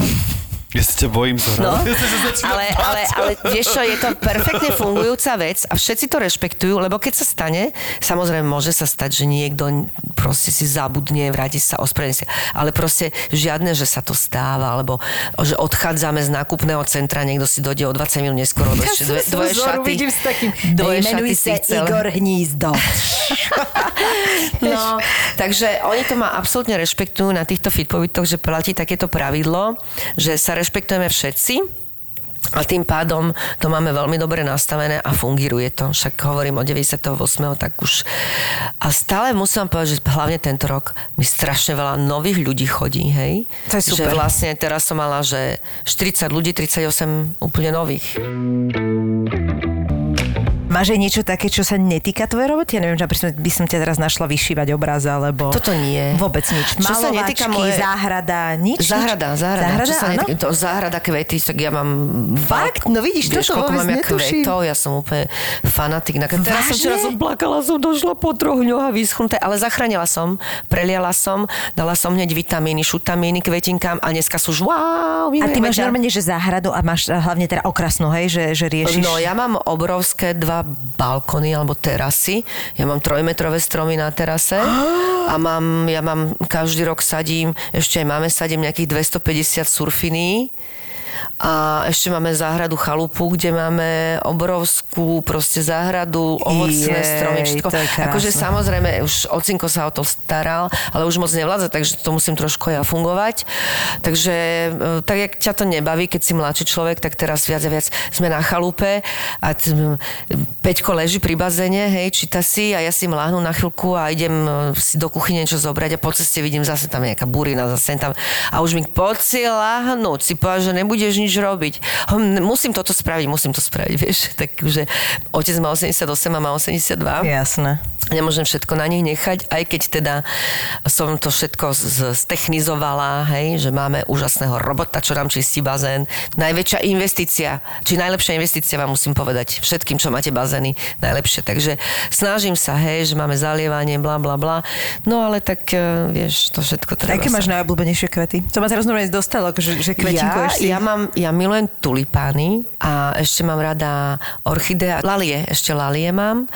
Ja sa ťa bojím, Zora. No, Ja ale, ale, ale vieš čo, je to perfektne fungujúca vec a všetci to rešpektujú, lebo keď sa stane, samozrejme môže sa stať, že niekto proste si zabudne, vráti sa, ospravedlní sa, ale proste žiadne, že sa to stáva, alebo že odchádzame z nákupného centra, niekto si dojde o 20 minút neskôr, lebo ešte dve, dvoje šaty. vidím s takým... dvoje šaty sa chcel. Igor Hnízdo. No, takže oni to ma absolútne rešpektujú na týchto fitpobytoch, že platí takéto pravidlo, že sa rešpektujeme všetci, A tým pádom to máme veľmi dobre nastavené a funguje to. Však hovorím o 98. tak už... A stále musím povedať, že hlavne tento rok mi strašne veľa nových ľudí chodí, hej? To je super. Že vlastne teraz som mala, že 40 ľudí, 38 úplne nových. Máš aj niečo také, čo sa netýka tvojej roboty? Ja neviem, že by som ťa teraz našla vyšívať obraz, alebo... Toto nie. Vôbec nič. Čo sa netýka moje- záhrada, nič? Záhrada, záhrada. Záhrada, čo sa netýka, to záhrada kvety, tak ja mám... Fakt? No vidíš, vieš, toto vôbec mám ja netuším. kvetov, ja som úplne fanatik. Na, teraz som, včera som plakala, som došla po troch dňoch a vyschnuté, ale zachránila som, preliala som, dala som hneď vitamíny, šutamíny kvetinkám a dneska sú už wow, A ty máš normálne, že záhradu a máš hlavne teda okrasnú, hej, že, že riešiš... No ja mám obrovské dva balkony alebo terasy. Ja mám trojmetrové stromy na terase a mám, ja mám každý rok sadím, ešte aj máme sadím nejakých 250 surfiní a ešte máme záhradu chalupu, kde máme obrovskú proste záhradu, ovocné Jej, stromy, všetko. Akože samozrejme, už ocinko sa o to staral, ale už moc nevládza, takže to musím trošku ja fungovať. Takže e, tak, jak ťa to nebaví, keď si mladší človek, tak teraz viac a viac sme na chalupe a t- Peťko leží pri bazéne, hej, číta si a ja si mláhnu na chvíľku a idem e, si do kuchyne niečo zobrať a po ceste vidím zase tam nejaká burina, zase tam a už mi poď si láhnuť, si povedal, že nebudeš nič robiť. Hm, Musím toto spraviť, musím to spraviť, vieš. Takže otec má 88 a má 82 Jasné. nemôžem všetko na nich nechať, aj keď teda som to všetko z- ztechnizovala, hej, že máme úžasného robota, čo nám čistí bazén. Najväčšia investícia, či najlepšia investícia vám musím povedať všetkým, čo máte bazény, najlepšie. Takže snažím sa, hej, že máme zalievanie, bla, bla, bla. No ale tak, e, vieš, to všetko treba Aké sa... máš najobľúbenejšie kvety? To ma teraz normálne dostalo, že, že Ja, kvetinkuješ si. ja, mám, ja milujem tulipány a ešte mám rada orchidea, lalie, ešte lalie mám.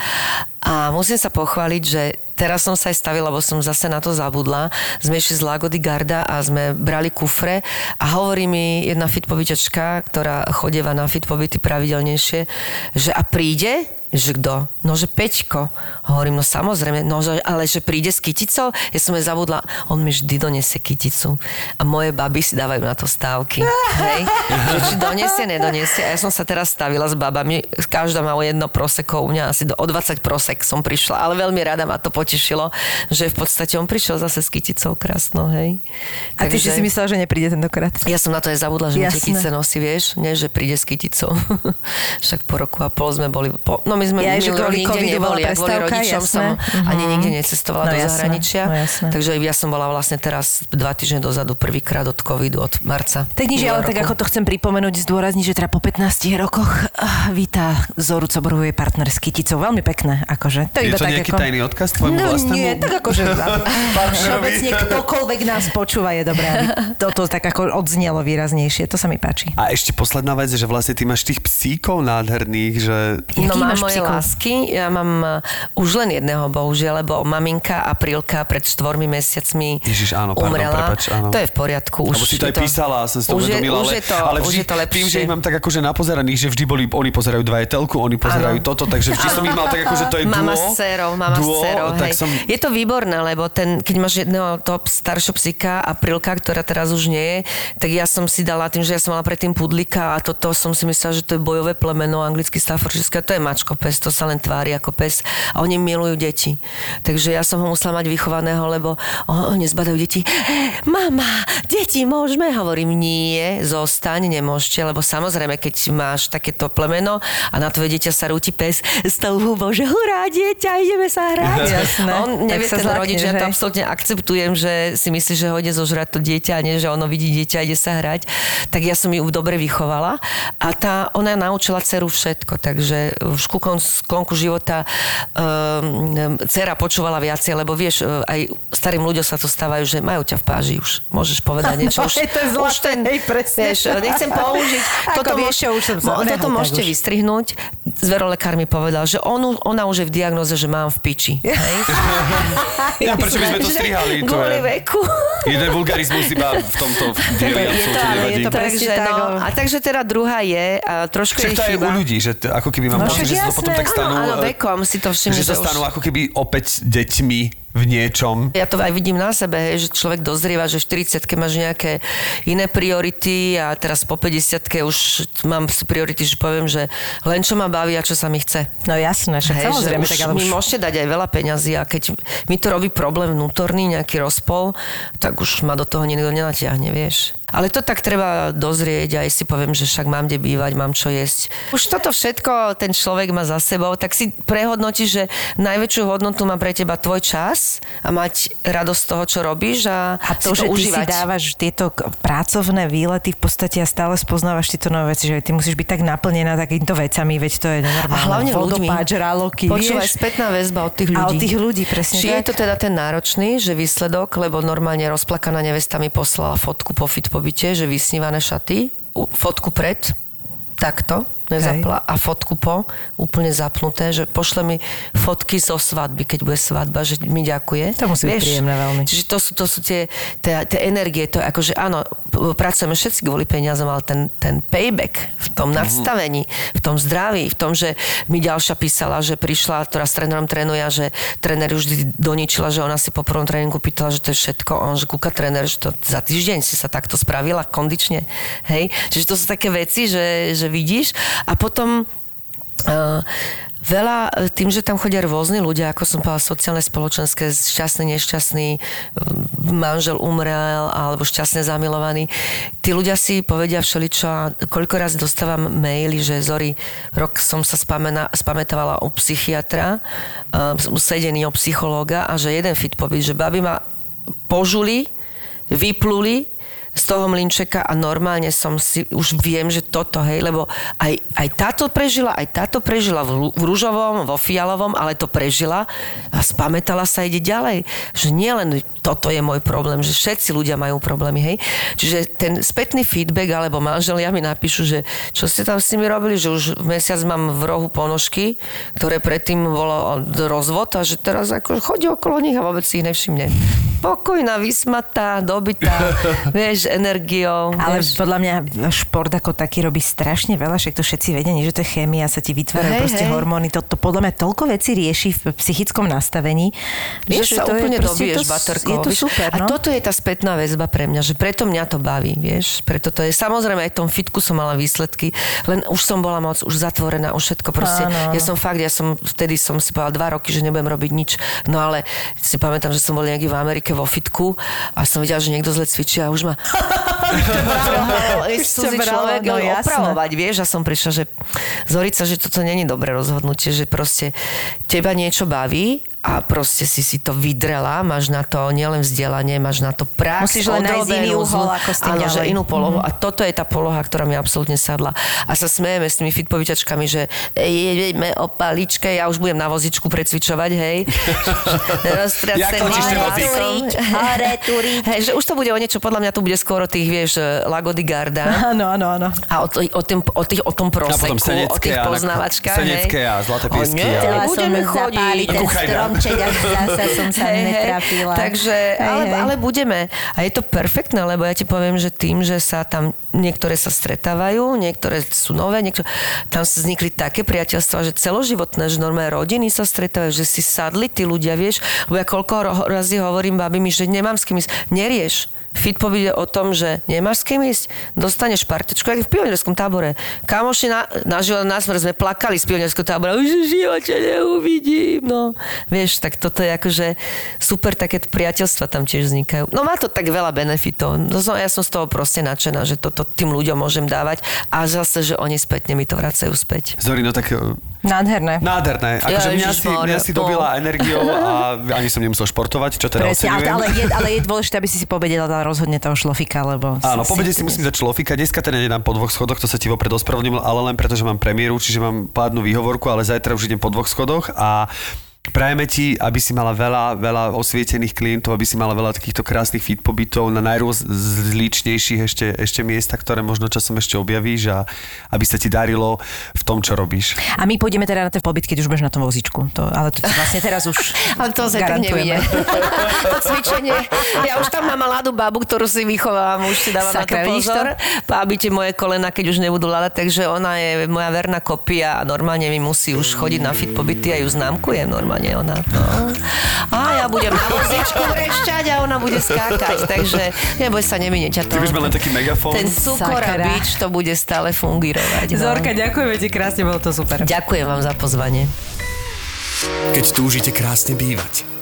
A musím sa pochváliť, že teraz som sa aj stavila, lebo som zase na to zabudla. Sme išli z Lagody Garda a sme brali kufre a hovorí mi jedna fitpobyťačka, ktorá chodieva na fitpobyty pravidelnejšie, že a príde že kto? No, že Peťko. Hovorím, no samozrejme, no, že, ale že príde s kyticou? Ja som jej zabudla, on mi vždy donesie kyticu. A moje baby si dávajú na to stávky. Hej? Že či donesie, nedonesie. A ja som sa teraz stavila s babami, každá má o jedno proseko, u mňa asi do, o 20 prosek som prišla, ale veľmi rada ma to potešilo, že v podstate on prišiel zase s kyticou krásnou, hej. A ty si si myslela, že nepríde tentokrát? Ja som na to aj zabudla, že kytice nosí, vieš, nie, že príde s kyticou. Však po roku a pol sme boli, po, no my sme Ja, že kvôli nikde covidu bola neboli, a kvôli prestávka, rodičom jasné. som ani Mhm. nikde necestovala No do jasné, zahraničia. no jasné. takže ja som bola vlastne teraz dva týždne dozadu prvýkrát od covidu, od marca. Tak nič, ale tak ako to chcem pripomenúť, zdôrazniť, že teda po 15 rokoch uh, víta Zoru Coborovú je partner s Kyticou. Veľmi pekné, akože. To Je iba to tak nejaký ako... tajný odkaz tvojmu No vlastnému? nie, tak akože všeobecne ktokoľvek nás počúva je dobré, aby toto tak ako odznelo výraznejšie. To sa mi páči. A ešte posledná vec, že vlastne ty máš tých psíkov nádherných, že... No máš moje psíkov? lásky, ja mám uh, už len jedného, bohužiaľ, lebo maminka Aprilka pred štvormi mesiacmi Ježiš, áno, pardon, umrela. áno. To je v poriadku. Už Lebo si to je aj písala a som si to už je, uvedomila, už ale, je to, ale už vždy, je to lepšie. tým, že ich mám tak akože napozeraných, že vždy boli, oni pozerajú dva etelku, oni pozerajú Áno. toto, takže vždy som ich mal tak akože to je Mama duo. s mama duo, s tak hej. som... Je to výborné, lebo ten, keď máš jedného top staršieho psika a prilka, ktorá teraz už nie je, tak ja som si dala tým, že ja som mala predtým pudlika a toto som si myslela, že to je bojové plemeno, anglicky Staffordshire, to je mačko pes, to sa len tvári ako pes a oni milujú deti. Takže ja som ho musela mať vychovaného, lebo oni zbadajú deti. Mama, deti, môžeme? Hovorím, nie, zostaň, nemôžete, lebo samozrejme, keď máš takéto plemeno a na tvoje dieťa sa rúti pes, s tou hubou, že hurá, dieťa, ideme sa hrať. Jasné. On nevie, ten zlakne, rodič, ja to že? absolútne akceptujem, že si myslí, že ho ide zožrať to dieťa a nie, že ono vidí dieťa ide sa hrať. Tak ja som ju dobre vychovala a tá, ona naučila dceru všetko, takže v škúkom sklonku života um, dcera počúvala viacej, lebo vieš, e, aj starým ľuďom sa to stávajú, že majú ťa v páži už. Môžeš povedať niečo. No, už, je to zlaté, hej, presne. vieš, nechcem použiť. Ako toto vieš môž- už som mo- toto môžete už. vystrihnúť. Zverolekár mi povedal, že on, ona už je v diagnoze, že mám v piči. Hej? Ja, prečo by sme to strihali? To je... veku. Jeden vulgarizmus iba v tomto dieli Je to, absolútne je nevadí. takže, no, ale- a takže teda druhá je, a trošku Však je to aj chyba. u ľudí, že t- ako keby mám No pocit, že to potom tak stanú... Áno, áno, e, vekom si to všimne, Že sa že už- stanú ako keby opäť deťmi v niečom. Ja to aj vidím na sebe, hej, že človek dozrieva, že v 40 máš nejaké iné priority a teraz po 50 už mám priority, že poviem, že len čo ma baví a čo sa mi chce. No jasné, však Hej, samozrejme, že tak už ale mi už... môžete dať aj veľa peňazí a keď mi to robí problém vnútorný, nejaký rozpol, tak už ma do toho nikto nenatiahne, vieš. Ale to tak treba dozrieť, aj si poviem, že však mám kde bývať, mám čo jesť. Už toto všetko ten človek má za sebou, tak si prehodnotí, že najväčšiu hodnotu má pre teba tvoj čas a mať radosť z toho, čo robíš a, A to, si že to ty užívať. si dávaš tieto pracovné výlety v podstate a stále spoznávaš tieto nové veci, že ty musíš byť tak naplnená takýmto vecami, veď to je A normálne. hlavne ľuďmi. Vodopáč, raloky, Počúvaj, vieš? spätná väzba od tých ľudí. A od tých ľudí, presne Či tak. je to teda ten náročný, že výsledok, lebo normálne rozplakaná nevesta mi poslala fotku po fit pobyte, že vysnívané šaty, fotku pred, takto, nezapla, a fotku po, úplne zapnuté, že pošle mi fotky zo svadby, keď bude svadba, že mi ďakuje. To musí byť príjemné veľmi. Čiže to sú, to sú tie, tie, tie energie, to je akože áno, pracujeme všetci kvôli peniazom, ale ten, ten payback v tom nadstavení, v tom zdraví, v tom, že mi ďalšia písala, že prišla, ktorá s trénerom trénuje a že tréner už vždy doničila, že ona si po prvom tréningu pýtala, že to je všetko, on, že kúka tréner, že to za týždeň si sa takto spravila kondične, hej. Čiže to sú také veci, že, že vidíš a potom Uh, veľa, e, tým, že tam chodia rôzni ľudia, ako som povedala, sociálne, spoločenské, šťastný, nešťastný, manžel umrel, alebo šťastne zamilovaný. Tí ľudia si povedia všeličo a koľko raz dostávam maily, že Zori, rok som sa spamena, spamätovala u psychiatra, uh, usedený o psychológa a že jeden fit pobyt, že baby ma požuli, vypluli, z toho mlinčeka a normálne som si, už viem, že toto, hej, lebo aj, aj táto prežila, aj táto prežila v, v rúžovom, vo fialovom, ale to prežila a spamätala sa ide ďalej. Že nie len toto je môj problém, že všetci ľudia majú problémy, hej. Čiže ten spätný feedback alebo manželia mi napíšu, že čo ste tam s nimi robili, že už mesiac mám v rohu ponožky, ktoré predtým bolo rozvod a že teraz ako chodí okolo nich a vôbec si ich nevšimne. Pokojná, vysmatá, dobitá, vieš, energiou. Ale vieš. podľa mňa šport ako taký robí strašne veľa, však to všetci vedia, nie, že to je chémia, sa ti vytvárajú Hej, proste hej. hormóny, to, to podľa mňa toľko vecí rieši v psychickom nastavení. Vieš, že sa to úplne dobiješ to, baterkou. Je to vieš. super, A no. toto je tá spätná väzba pre mňa, že preto mňa to baví, vieš. Preto to je, samozrejme aj v tom fitku som mala výsledky, len už som bola moc, už zatvorená, už všetko proste. Áno. Ja som fakt, ja som, vtedy som si povedala dva roky, že nebudem robiť nič. No ale si pamätám, že som bol niekde v Amerike vo fitku a som videla, že niekto zle cvičí a už ma Už ťa cudzí bralo, človek no opravovať, vieš, a som prišla, že Zorica, že toto není dobré rozhodnutie, že proste teba niečo baví a proste si si to vydrela, máš na to nielen vzdelanie, máš na to prax. Musíš len nájsť iný uhol, ako s tým áno, že inú polohu. A toto je tá poloha, ktorá mi absolútne sadla. A sa smejeme s tými fitpovičačkami, že jedeme o paličke, ja už budem na vozičku precvičovať, hej. Hej, že už to bude o niečo, podľa mňa to bude skoro tých, vieš, Lagody Garda. Áno, áno, áno. A o, o, tým, o, tých, o tom A potom proseku, o tých poznávačkách. senecké a zlaté O piesky nie, a- som budeme chodiť. Zapáliť ten Kuchaj, dá. stromček a zase som sa netrafila. Takže, Hej, ale, hej. ale budeme. A je to perfektné, lebo ja ti poviem, že tým, že sa tam niektoré sa stretávajú, niektoré sú nové, niektoré, tam sa vznikli také priateľstva, že celoživotné, že normálne rodiny sa stretávajú, že si sadli tí ľudia, vieš, lebo ja koľko razy hovorím babimi, že nemám s kým ísť. Nerieš. Fit je o tom, že nemáš s kým ísť, dostaneš partečku, jak v pionierskom tábore. Kamoši na, na život na smrť sme plakali z pionierského tábora, už živote neuvidím, no. Vieš, tak toto je akože super, také priateľstva tam tiež vznikajú. No má to tak veľa benefitov. No, som- ja som z toho proste nadšená, že toto tým ľuďom môžem dávať a zase, že oni spätne mi to vracajú späť. Zori, no tak e, Nádherné. nádherné. Akože mňa si, mňa si dobila no. energiou a ani som nemusel športovať, čo teda Presne, ale, ale, je, ale je dôležité, aby si si rozhodne toho šlofika, lebo... Áno, po si musím dať šlofika. Dneska teda nedám po dvoch schodoch, to sa ti vopred ospravedlňujem, ale len preto, že mám premiéru, čiže mám pádnu výhovorku, ale zajtra už idem po dvoch schodoch a Prajeme ti, aby si mala veľa, veľa osvietených klientov, aby si mala veľa takýchto krásnych fit pobytov na najrôzličnejších ešte, ešte miesta, ktoré možno časom ešte objavíš a aby sa ti darilo v tom, čo robíš. A my pôjdeme teda na ten pobyt, keď už budeš na tom vozičku. To, ale to vlastne teraz už Ale to sa tak nevidie. to cvičenie. Ja už tam mám mladú babu, ktorú si vychovávam, už si dávam Sakra, na to pozor. Aby tie moje kolena, keď už nebudú ladať, takže ona je moja verná kopia a normálne mi musí už chodiť na fit pobyty a ju známkujem normálne. A nie ona. No. A ja budem na vozičku vrešťať a ona bude skákať, takže neboj sa, nemine ťa to. Ty už mal len taký megafón. Ten cukor a Sakra. bič to bude stále fungírovať. No. Zorka, ďakujeme ti krásne, bolo to super. Ďakujem vám za pozvanie. Keď túžite krásne bývať.